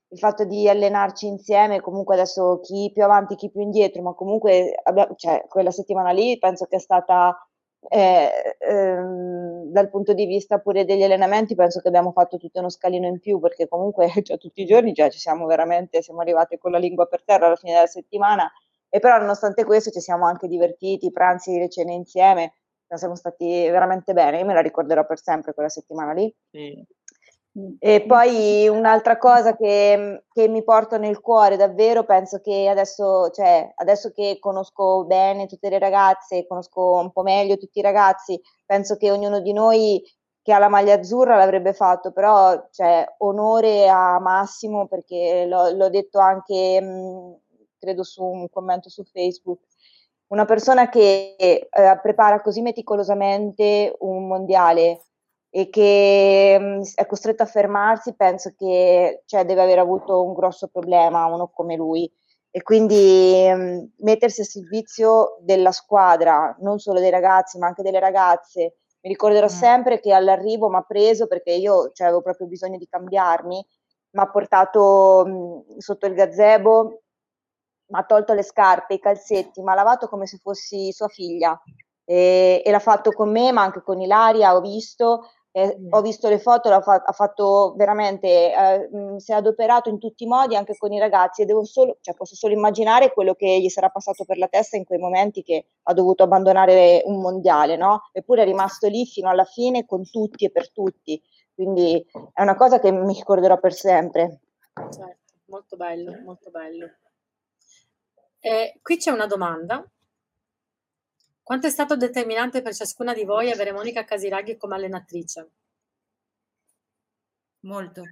il fatto di allenarci insieme, comunque adesso chi più avanti, chi più indietro, ma comunque abbia- cioè, quella settimana lì penso che è stata eh, ehm, dal punto di vista pure degli allenamenti, penso che abbiamo fatto tutto uno scalino in più perché comunque cioè, tutti i giorni già ci siamo veramente, siamo arrivati con la lingua per terra alla fine della settimana e però nonostante questo ci siamo anche divertiti, pranzi, le cene insieme, siamo stati veramente bene, io me la ricorderò per sempre quella settimana lì. Sì. Mm. E poi un'altra cosa che, che mi porto nel cuore davvero, penso che adesso, cioè, adesso che conosco bene tutte le ragazze, conosco un po' meglio tutti i ragazzi, penso che ognuno di noi che ha la maglia azzurra l'avrebbe fatto, però cioè, onore a Massimo perché l'ho, l'ho detto anche, mh, credo su un commento su Facebook, una persona che eh, prepara così meticolosamente un mondiale e che mh, è costretto a fermarsi, penso che cioè, deve aver avuto un grosso problema uno come lui. E quindi mh, mettersi a servizio della squadra, non solo dei ragazzi, ma anche delle ragazze. Mi ricorderò Mm. sempre che all'arrivo mi ha preso perché io cioè, avevo proprio bisogno di cambiarmi, mi ha portato mh, sotto il gazebo, ha tolto le scarpe, i calzetti, mi ha lavato come se fossi sua figlia e, e l'ha fatto con me, ma anche con Ilaria, ho visto, eh, Mm. ho visto le foto, l'ha fa- ha fatto veramente, eh, mh, si è adoperato in tutti i modi anche con i ragazzi e devo solo, cioè posso solo immaginare quello che gli sarà passato per la testa in quei momenti che ha dovuto abbandonare un mondiale, no? Eppure è rimasto lì fino alla fine con tutti e per tutti, quindi è una cosa che mi ricorderò per sempre. Certo, molto bello, molto bello. E qui c'è una domanda. Quanto è stato determinante per ciascuna di voi avere Monica Casiraghi come allenatrice? Molto.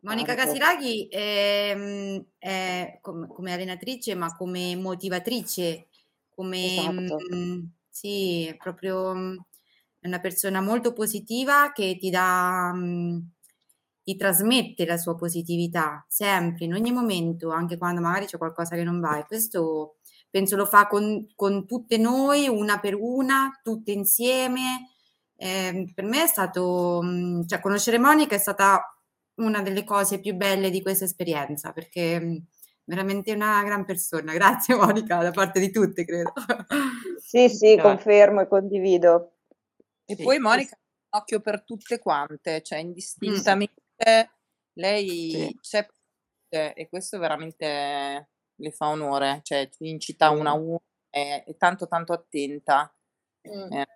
Monica Tanto. Casiraghi ehm, è com- come allenatrice, ma come motivatrice, come Esatto. mm, sì, è proprio mm, è una persona molto positiva che ti dà mm, ti trasmette la sua positività sempre, in ogni momento, anche quando magari c'è qualcosa che non va. E questo penso lo fa con, con tutte noi, una per una, tutte insieme. Eh, per me è stato, mm, cioè conoscere Monica è stata una delle cose più belle di questa esperienza, perché mm, veramente una gran persona. Grazie Monica, da parte di tutte, credo. Sì, sì, confermo e condivido. E sì. poi Monica, occhio per tutte quante, cioè indistintamente lei sì. c'è e questo veramente le fa onore, cioè in città una a una è, è tanto tanto attenta. Mm. È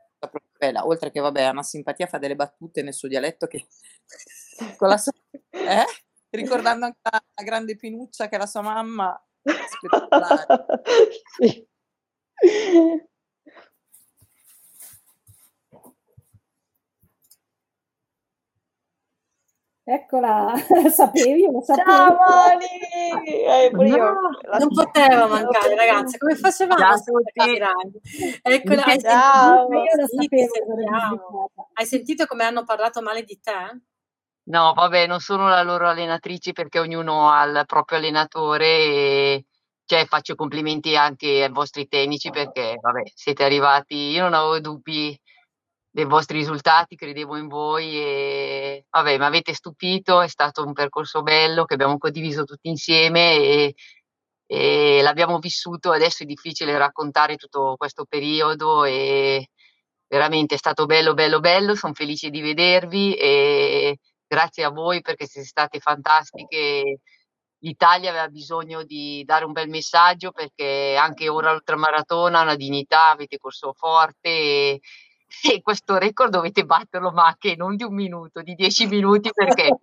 bella. Oltre che vabbè, ha una simpatia, fa delle battute nel suo dialetto che con la sua, eh? ricordando anche la, la, grande Pinuccia che è la sua mamma. Spettacolare. sì. Eccola, sapevi? Lo sapevi? Ciao Moni! Eh, no, non poteva mancare, ragazzi. Come facevamo a Eccola, hai Ciao. sentito, hai sentito come hanno parlato male di te? No, vabbè, non sono la loro allenatrici perché ognuno ha il proprio allenatore e cioè, faccio complimenti anche ai vostri tecnici perché, vabbè, siete arrivati, io non avevo dubbi dei vostri risultati, credevo in voi e vabbè, mi avete stupito, è stato un percorso bello che abbiamo condiviso tutti insieme e, e l'abbiamo vissuto, adesso è difficile raccontare tutto questo periodo e veramente è stato bello, bello, bello, sono felice di vedervi e grazie a voi perché siete state fantastiche. L'Italia aveva bisogno di dare un bel messaggio perché anche ora l'ultramaratona ha una dignità, avete corso forte e, e questo record dovete batterlo, ma che non di un minuto, di dieci minuti perché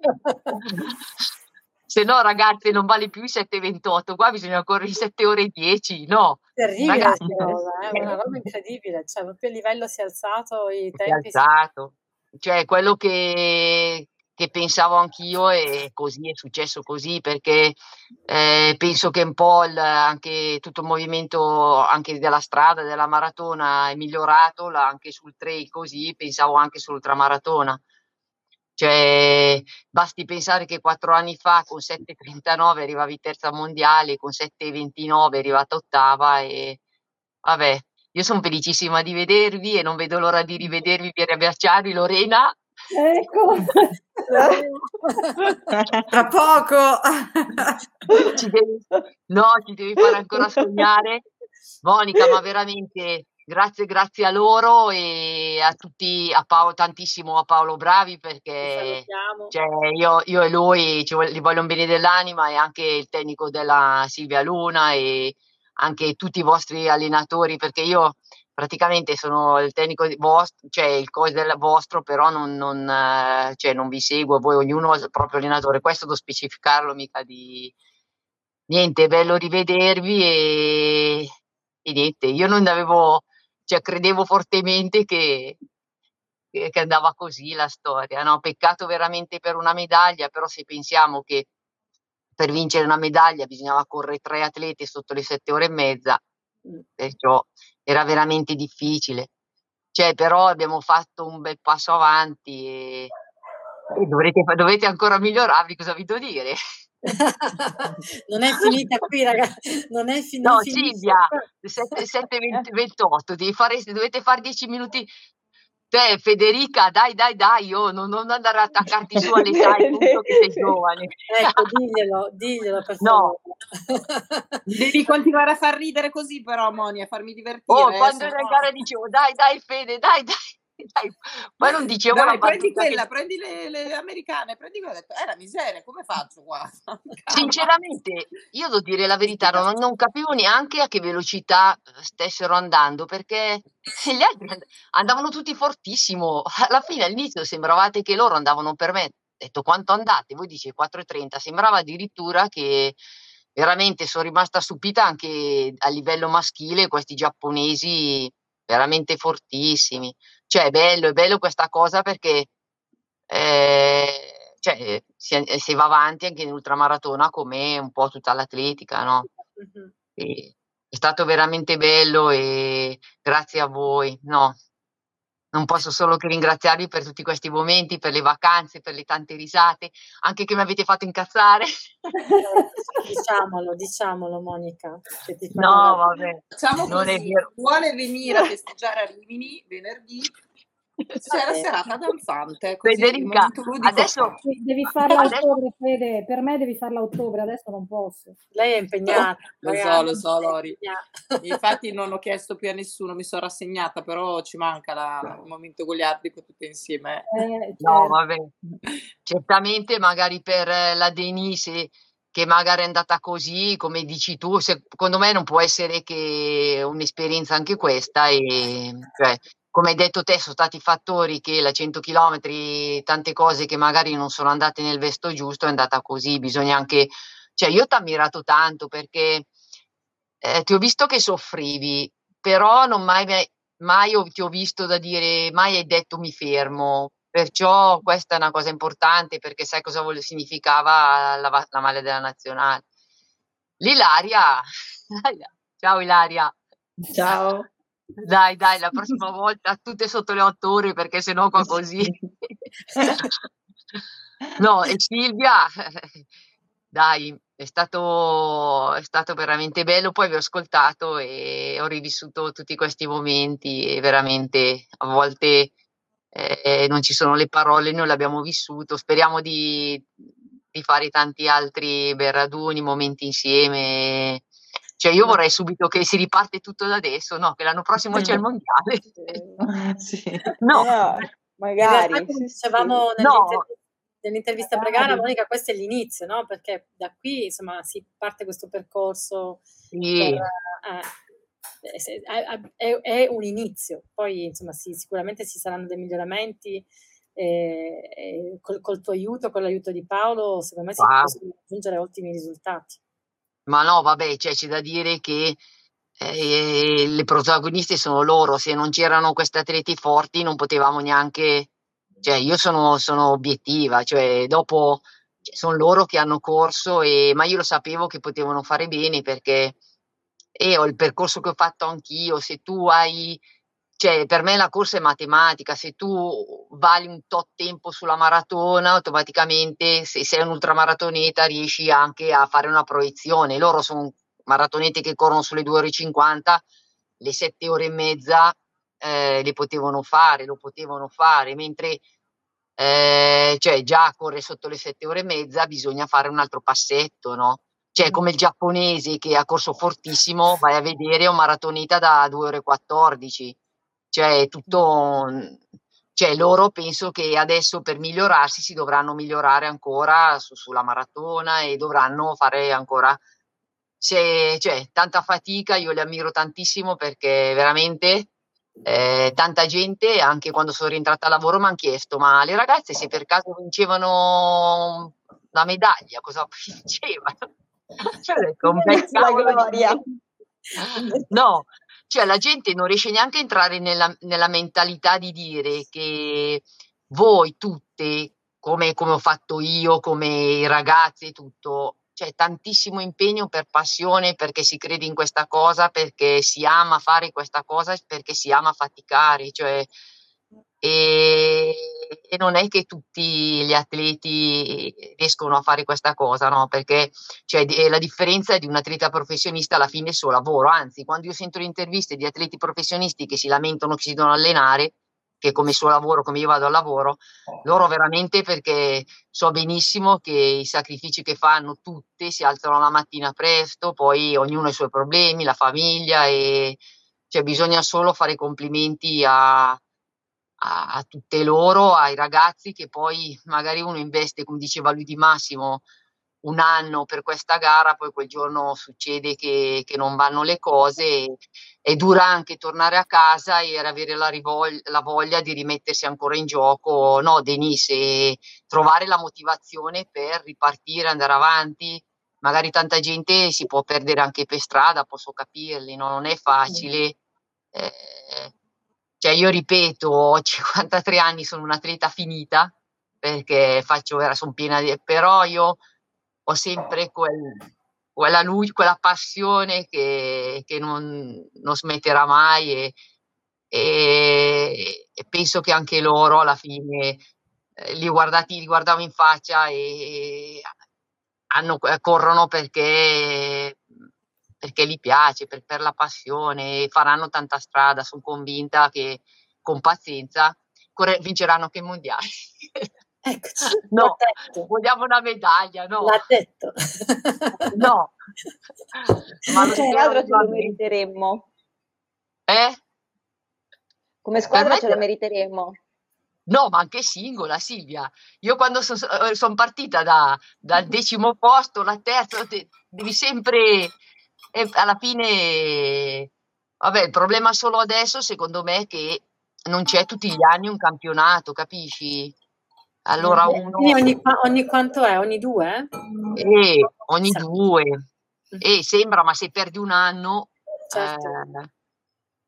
se no ragazzi non vale più i 7,28, qua bisogna correre i 7 ore e 10, no? Terribile ragazzi, cosa, è eh? una roba incredibile, cioè proprio il livello si è alzato, i tempi... Si è alzato, cioè quello che, che pensavo anch'io e così è successo così perché eh, penso che un po' il, anche tutto il movimento anche della strada, della maratona è migliorato, anche sul trail così, pensavo anche sull'ultramaratona. Cioè, basti pensare che quattro anni fa con 7,39 arrivavi terza mondiale, con 7,29 è arrivata ottava e vabbè, io sono felicissima di vedervi e non vedo l'ora di rivedervi per abbracciarvi Lorena Ecco. Tra poco. Ci devi, no, ci devi fare ancora sognare. Monica, ma veramente grazie, grazie a loro e a tutti, a Paolo, tantissimo a Paolo Bravi perché cioè, io, io, e lui ci, gli voglio un bene dell'anima e anche il tecnico della Silvia Luna e anche tutti i vostri allenatori perché io praticamente sono il tecnico vostro, cioè il coach del vostro, però non, non, eh, cioè non vi seguo, voi ognuno ha il proprio allenatore, questo devo specificarlo mica di niente, è bello rivedervi e, e niente, io non avevo, cioè credevo fortemente che, che andava così la storia, no? Peccato veramente per una medaglia, però se pensiamo che per vincere una medaglia bisognava correre tre atleti sotto le sette ore e mezza, perciò era veramente difficile. Cioè, però abbiamo fatto un bel passo avanti e, e dovrete, dovete ancora migliorarvi, cosa vi devo dire? non è finita qui, ragazzi. Non è finita. No, Silvia, 7.28, dovete fare 10 minuti te Federica, dai, dai, dai, io non, non andare a attaccarti su all'età tutto che sei giovane. Ecco, diglielo, diglielo per. No. Devi continuare a far ridere così però, Moni, a farmi divertire. Oh, eh, quando ero in gara dicevo, dai, dai Fede, dai, dai. Dai, poi non dicevo Dai, prendi quella, che... prendi le, le, americane, prendi quella, detto, eh la miseria, come faccio qua? Sinceramente, io devo dire la verità, non, non, capivo neanche a che velocità stessero andando, perché gli altri andavano tutti fortissimo, alla fine all'inizio sembravate che loro andavano per me, ho detto quanto andate? Voi dice 4,30, sembrava addirittura che veramente sono rimasta stupita anche a livello maschile, questi giapponesi veramente fortissimi. Cioè, è bello, è bello questa cosa perché eh, cioè, si, si, va avanti anche in ultramaratona come un po' tutta l'atletica, no? Mm-hmm. è stato veramente bello e grazie a voi, no? Non posso solo che ringraziarvi per tutti questi momenti, per le vacanze, per le tante risate, anche che mi avete fatto incazzare. diciamolo, diciamolo Monica. no, vabbè. Facciamo non così, vuole venire a festeggiare a Rimini venerdì, c'è la serata danzante. Federica, adesso devi farla a ottobre, Fede. Per me devi farla a ottobre, adesso non posso. Lei è impegnata. lo so, lo so, Lori. Infatti non ho chiesto più a nessuno, mi sono rassegnata, però ci manca la, il momento goliardico tutte insieme. Eh, certo. No, vabbè. Certamente magari per la Denise che magari è andata così, come dici tu, secondo me non può essere che un'esperienza anche questa e cioè, come hai detto te, sono stati fattori che la 100 km, tante cose che magari non sono andate nel vesto giusto, è andata così. Bisogna anche, cioè, io ti ho ammirato tanto perché eh, ti ho visto che soffrivi, però non mai, mai ti ho visto da dire, mai hai detto mi fermo. Perciò questa è una cosa importante perché sai cosa vuole, significava la, la maglia della nazionale. L'Ilaria, ciao Ilaria. Ciao. Dai, dai, la prossima volta tutte sotto le otto ore perché sennò qua così. no, e Silvia, dai, è stato, è stato veramente bello. Poi vi ho ascoltato e ho rivissuto tutti questi momenti e veramente a volte eh, non ci sono le parole, noi l'abbiamo vissuto. Speriamo di, di fare tanti altri bei raduni, momenti insieme cioè io vorrei subito che si riparte tutto da adesso, no? Che l'anno prossimo c'è il mondiale. sì. No, no magari. Realtà, come dicevamo sì. nell'intervista, no. nell'intervista pre-gara, Monica, questo è l'inizio, no? Perché da qui, insomma, si parte questo percorso. Sì. Per, eh, è, è, un inizio, poi insomma sì, sicuramente ci saranno dei miglioramenti e, e col, col, tuo aiuto, con l'aiuto di Paolo, secondo me si wow. possono raggiungere ottimi risultati. Ma no, vabbè, cioè, c'è da dire che eh, le protagoniste sono loro, se non c'erano questi atleti forti non potevamo neanche, cioè io sono, sono obiettiva, cioè dopo cioè, sono loro che hanno corso, e, ma io lo sapevo che potevano fare bene perché e ho il percorso che ho fatto anch'io, se tu hai cioè per me la corsa è matematica, se tu vali un tot tempo sulla maratona, automaticamente se sei un ultramaratoneta riesci anche a fare una proiezione. Loro sono maratoneti che corrono sulle 2 ore e 50, le 7 ore e mezza eh, le potevano fare, lo potevano fare, mentre eh, cioè già corre sotto le 7 ore e mezza bisogna fare un altro passetto, no? Cioè come il giapponese che ha corso fortissimo, vai a vedere un maratoneta da 2 ore e 14 cioè tutto, cioè loro penso che adesso per migliorarsi si dovranno migliorare ancora su, sulla maratona e dovranno fare ancora se, cioè, tanta fatica, io li ammiro tantissimo perché veramente eh, tanta gente, anche quando sono rientrata al lavoro, mi hanno chiesto: ma le ragazze se per caso vincevano la medaglia, cosa vincevano? cioè, detto, un bel la gloria. No, cioè la gente non riesce neanche a entrare nella, nella mentalità di dire che voi tutte, come, come ho fatto io, come i ragazzi e tutto, c'è tantissimo impegno per passione, perché si crede in questa cosa, perché si ama fare questa cosa, perché si ama faticare, cioè e, e, non è che tutti gli atleti riescono a fare questa cosa, no? Perché cioè, la differenza è di un atleta professionista alla fine è il suo lavoro, anzi, quando io sento le interviste di atleti professionisti che si lamentano che si devono allenare, che come suo lavoro, come io vado al lavoro, loro veramente perché so benissimo che i sacrifici che fanno tutte si alzano la mattina presto, poi ognuno ha i suoi problemi, la famiglia e cioè bisogna solo fare complimenti a, a, a, tutte loro, ai ragazzi che poi magari uno investe, come diceva lui di Massimo, un anno per questa gara, poi quel giorno succede che, che non vanno le cose e, è dura anche tornare a casa e avere la, rivoglia, la voglia di rimettersi ancora in gioco, no Denise, e trovare la motivazione per ripartire, andare avanti. Magari tanta gente si può perdere anche per strada, posso capirli, no? non è facile. Eh, cioè io ripeto, ho 53 anni, sono un'atleta finita perché faccio, sono piena di... però io ho sempre quel, quella luce, quella passione che, che non, non, smetterà mai e, e, e penso che anche loro alla fine eh, li, guardati, li guardavo in faccia e hanno, corrono perché, perché gli piace, per, per la passione, faranno tanta strada, sono convinta che con pazienza corre- vinceranno anche i mondiali. Eccoci, no, vogliamo una medaglia, no. L'ha detto. no. Ma Come squadra ce lo meriteremmo. Eh? Come squadra ce lo meriteremmo. No, ma anche singola, Silvia. Io quando sono eh, son partita da, dal decimo posto, la terza, te, devi sempre... E alla fine, vabbè, il problema solo adesso, secondo me, è che non c'è tutti gli anni un campionato, capisci? Allora uno... Ogni, ogni, quanto è? Ogni due? Eh, ogni sì. due. E eh, sembra, ma se perdi un anno... Certo. Eh,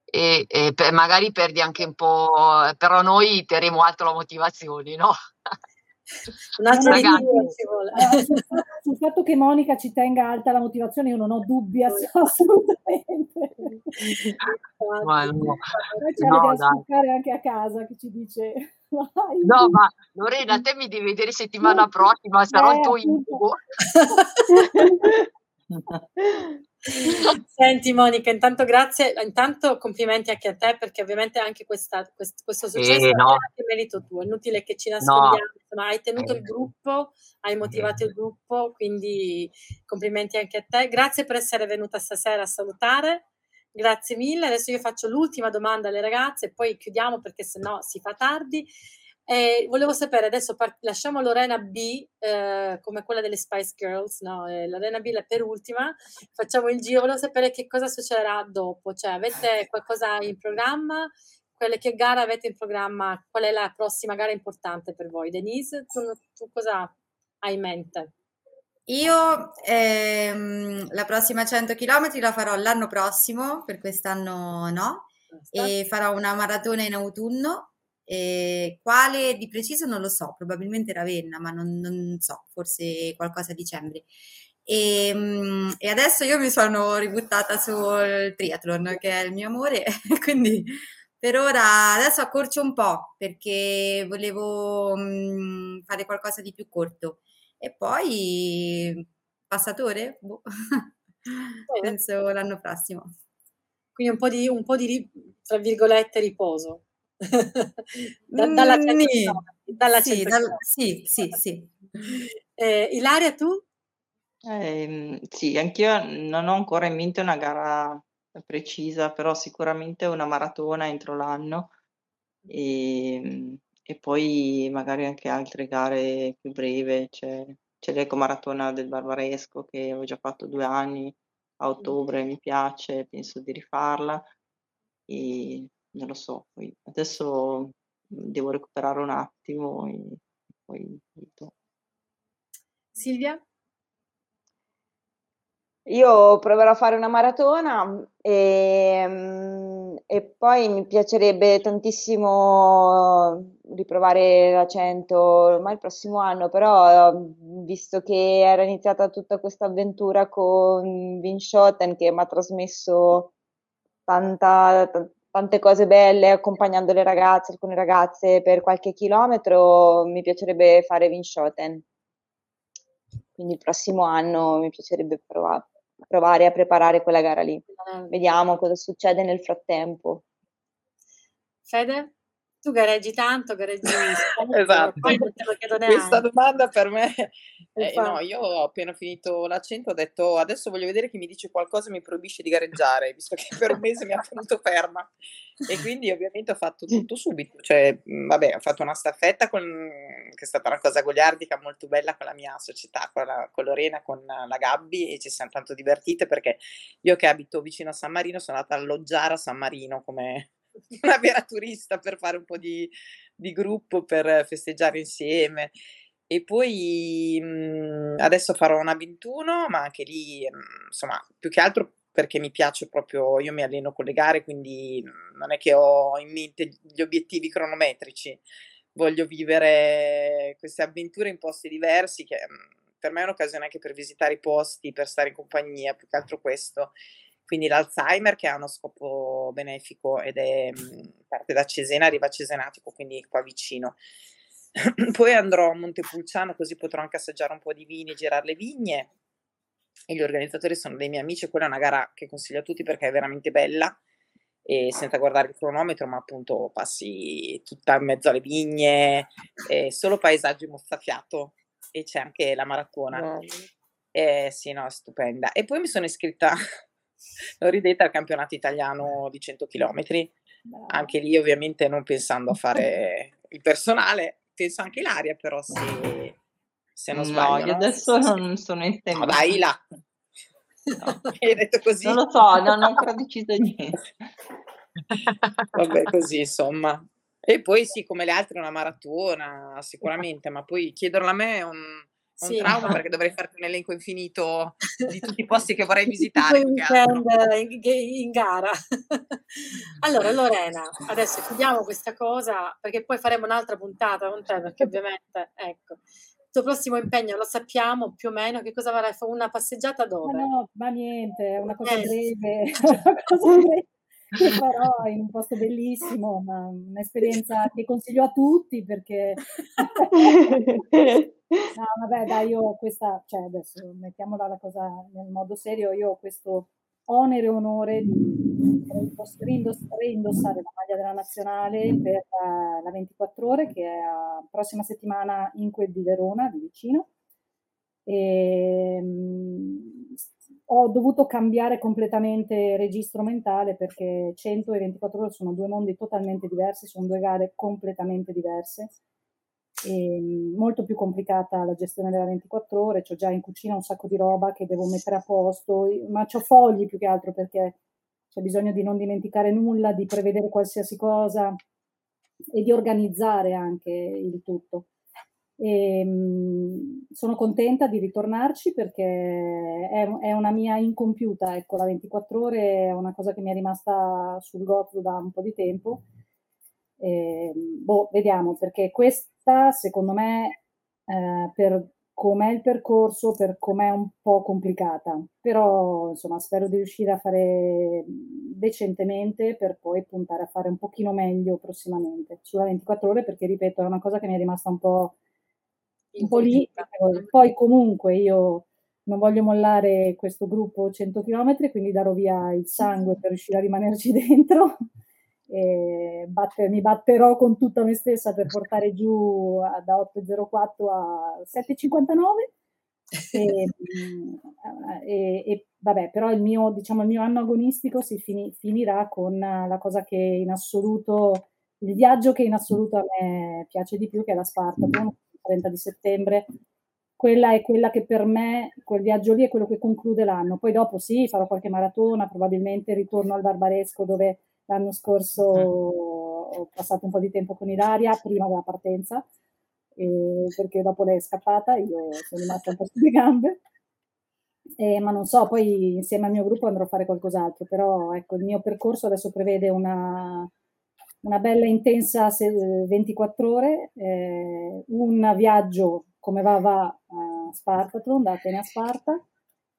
e, e per, magari perdi anche un po', però noi terremo alto la motivazione, no? Un altro ci vuole. sul fatto che Monica ci tenga alta la motivazione io non ho dubbi assolutamente. Ma no, c'è no, da ascoltare anche a casa che ci dice Vai. No, ma Lorena, te mi devi vedere settimana prossima, sarò eh, il tuo incubo. Senti Monica, intanto grazie, intanto complimenti anche a te perché ovviamente anche questa, questo, questo successo eh, no. è anche merito tuo, è inutile che ci nascondiamo, no. hai tenuto il gruppo, hai motivato il gruppo, quindi complimenti anche a te. Grazie per essere venuta stasera a salutare. Grazie mille. Adesso io faccio l'ultima domanda alle ragazze e poi chiudiamo perché sennò si fa tardi. Eh, volevo sapere, adesso part- lasciamo Lorena B eh, come quella delle Spice Girls, no? Eh, Lorena B la per ultima, facciamo il giro, volevo sapere che cosa succederà dopo, cioè avete qualcosa in programma, quelle che gara avete in programma, qual è la prossima gara importante per voi? Denise, tu, tu cosa hai in mente? Io ehm, la prossima 100 km la farò l'anno prossimo, per quest'anno no, e farò una maratona in autunno e quale di preciso non lo so, probabilmente Ravenna, ma non, non so, forse qualcosa a dicembre. E, ehm, e, adesso io mi sono ributtata sul triathlon, che è il mio amore, quindi per ora adesso accorcio un po' perché volevo mh, fare qualcosa di più corto. E poi passatore? Boh. Penso l'anno prossimo. Quindi un po' di, un po' di tra virgolette, riposo. da, dalla mm, dalla sì, dal, sì, sì, sì. Eh, Ilaria, tu? Eh, sì, anch'io non ho ancora in mente una gara precisa, però sicuramente una maratona entro l'anno e, e poi magari anche altre gare più brevi. C'è, c'è l'Eco Maratona del Barbaresco che ho già fatto due anni a ottobre, mi piace, penso di rifarla. E non lo so, poi adesso devo recuperare un attimo e poi Silvia? Io proverò a fare una maratona e, mm, e poi mi piacerebbe tantissimo riprovare la 100 ormai il prossimo anno, però visto che era iniziata tutta questa avventura con Vinschoten che mi ha trasmesso tanta, tante cose belle accompagnando le ragazze, alcune ragazze per qualche chilometro, mi piacerebbe fare Vinschoten. Quindi il prossimo anno mi piacerebbe provare, provare a preparare quella gara lì. Vediamo cosa succede nel frattempo. Fede? Tu gareggi tanto, gareggi esatto. Questa domanda per me, eh, no, io ho appena finito l'accento, ho detto adesso voglio vedere chi mi dice qualcosa e mi proibisce di gareggiare, visto che per un mese mi ha tenuto ferma. E quindi ovviamente ho fatto tutto subito, cioè vabbè, ho fatto una staffetta con, che è stata una cosa goliardica molto bella con la mia società, con, la, con Lorena, con la Gabby e ci siamo tanto divertite perché io che abito vicino a San Marino sono andata a alloggiare a San Marino come una vera turista per fare un po' di, di gruppo, per festeggiare insieme. E poi mh, mhmm, adesso farò una 21, ma anche lì, mh, mhmm, insomma, più che altro perché mi piace proprio, io mi alleno con le gare, quindi mhmm, non è che ho in mente gli obiettivi cronometrici, voglio vivere queste avventure in posti diversi, che per me è un'occasione anche per visitare i posti, per stare in compagnia, più che altro questo quindi l'Alzheimer che ha uno scopo benefico ed è mhmm, parte da Cesena, arriva a Cesenatico, quindi qua vicino. Poi andrò a Montepulciano così potrò anche assaggiare un po' di vini e girare le vigne. E gli organizzatori sono dei miei amici, quella è una gara che consiglio a tutti perché è veramente bella e senza guardare il cronometro, ma appunto passi tutta in mezzo alle vigne, solo paesaggi mozzafiato e c'è anche la maratona. Eh, sì, no, stupenda. E poi mi sono iscritta, non ridete, al campionato italiano di 100 km. Anche lì ovviamente non pensando a fare il personale, penso anche l'aria, però se, se non sbaglio. No, io no? adesso non sono in tempo. No, dai là. No, hai detto così? Non lo so, non ho ancora deciso niente. Vabbè, così insomma. E poi sì, come le altre una maratona, sicuramente, ma poi chiederlo a me è un, un sì. trauma perché dovrei farti un elenco infinito di tutti i posti che vorrei visitare. in, in gara. allora, Lorena, adesso chiudiamo questa cosa perché poi faremo un'altra puntata con te, perché ovviamente, ecco, il tuo prossimo impegno lo sappiamo più o meno, che cosa farai? Una passeggiata dove? Ma no, ma niente, una cosa eh. breve. una cosa breve che farò in un posto bellissimo, ma un'esperienza che consiglio a tutti perché... no, vabbè, dai, io questa, cioè adesso mettiamola la cosa nel modo serio, io ho questo onere e onore di reindossare la maglia della nazionale per uh, la 24 ore che è la prossima settimana in quel di Verona, di vicino. E, um, ho dovuto cambiare completamente registro mentale perché 100 e 24 ore sono due mondi totalmente diversi, sono due gare completamente diverse. E molto più complicata la gestione della 24 ore, ho già in cucina un sacco di roba che devo mettere a posto, ma ho fogli più che altro perché c'è bisogno di non dimenticare nulla, di prevedere qualsiasi cosa e di organizzare anche il tutto. E, ehm, sono contenta di ritornarci perché è, è, una mia incompiuta, ecco, la 24 ore è una cosa che mi è rimasta sul gozzo da un po' di tempo. E, ehm, boh, vediamo, perché questa secondo me eh, per com'è il percorso, per com'è un po' complicata, però insomma spero di riuscire a fare decentemente per poi puntare a fare un pochino meglio prossimamente sulla 24 ore perché ripeto è una cosa che mi è rimasta un po' un po' lì, poi comunque io non voglio mollare questo gruppo 100 km, quindi darò via il sangue per riuscire a rimanerci dentro. E batter, mi batterò con tutta me stessa per portare giù da 8,04 a 7,59. E, e, e, vabbè, però il mio, diciamo, il mio anno agonistico si fini, finirà con la cosa che in assoluto, il viaggio che in assoluto a me piace di più, che è la Spartathlon, 30 di settembre, quella è quella che per me, quel viaggio lì è quello che conclude l'anno. Poi dopo sì, farò qualche maratona, probabilmente ritorno al Barbaresco dove l'anno scorso mm. ho passato un po' di tempo con Ilaria prima della partenza, eh, perché dopo lei è scappata, io sono rimasta un po' sulle gambe. Eh, ma non so, poi insieme al mio gruppo andrò a fare qualcos'altro, però ecco, il mio percorso adesso prevede una, una bella intensa 24 ore, eh, un viaggio come va va a Spartathlon, da Atene a Sparta,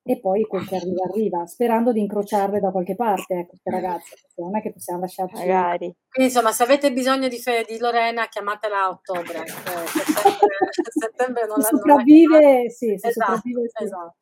e poi quel che arriva arriva, sperando di incrociarle da qualche parte, ecco, queste ragazze, non è che possiamo lasciarci... Magari. Quindi insomma, se avete bisogno di, fe- di Lorena, chiamatela a ottobre, eh, settembre, settembre non la sopravvive, sì, esatto, sopravvive, sì. esatto.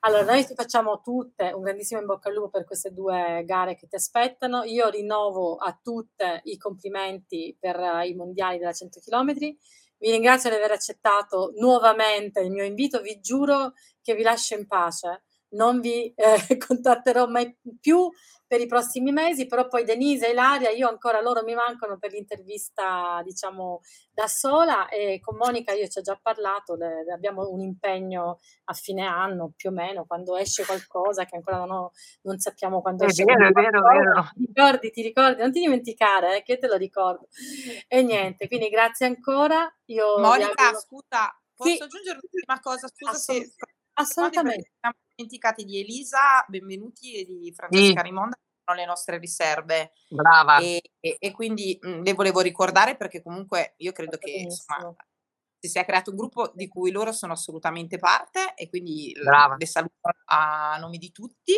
Allora, noi ti facciamo tutte un grandissimo in bocca al lupo per queste due gare che ti aspettano. Io rinnovo a tutte i complimenti per i mondiali della 100 km. Vi ringrazio di aver accettato nuovamente il mio invito. Vi giuro che vi lascio in pace. Non vi eh, contatterò mai più per i prossimi mesi, però poi Denise e Ilaria, io ancora loro mi mancano per l'intervista, diciamo, da sola e con Monica io ci ho già parlato, le, le abbiamo un impegno a fine anno più o meno, quando esce qualcosa che ancora non, ho, non sappiamo quando è esce. Vero, è vero, è vero. Ti ricordi, ti ricordi, non ti dimenticare eh, che te lo ricordo. E niente, quindi grazie ancora. Io Monica, auguro... scusa, posso sì. aggiungere un'ultima cosa? Scusa Assolut- se Assolutamente. Siamo dimenticati di Elisa Benvenuti e di Francesca sì. Rimonda, che sono le nostre riserve. Brava. E, e, e quindi mh, le volevo ricordare perché comunque io credo che insomma, si sia creato un gruppo di cui loro sono assolutamente parte e quindi Brava. le saluto a nome di tutti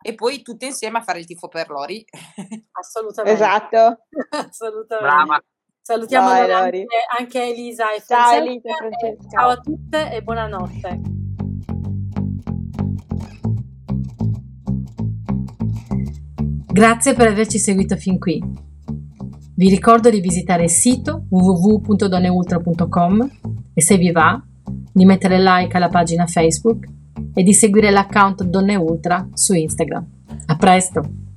e poi tutte insieme a fare il tifo per Lori. Assolutamente. Esatto. Assolutamente. Brava. Salutiamo Vai, anche, anche Elisa e Ciao, Francesca. Elisa e Francesca. Ciao a tutte e buonanotte. Grazie per averci seguito fin qui. Vi ricordo di visitare il sito www.donneultra.com e se vi va di mettere like alla pagina Facebook e di seguire l'account Donne Ultra su Instagram. A presto!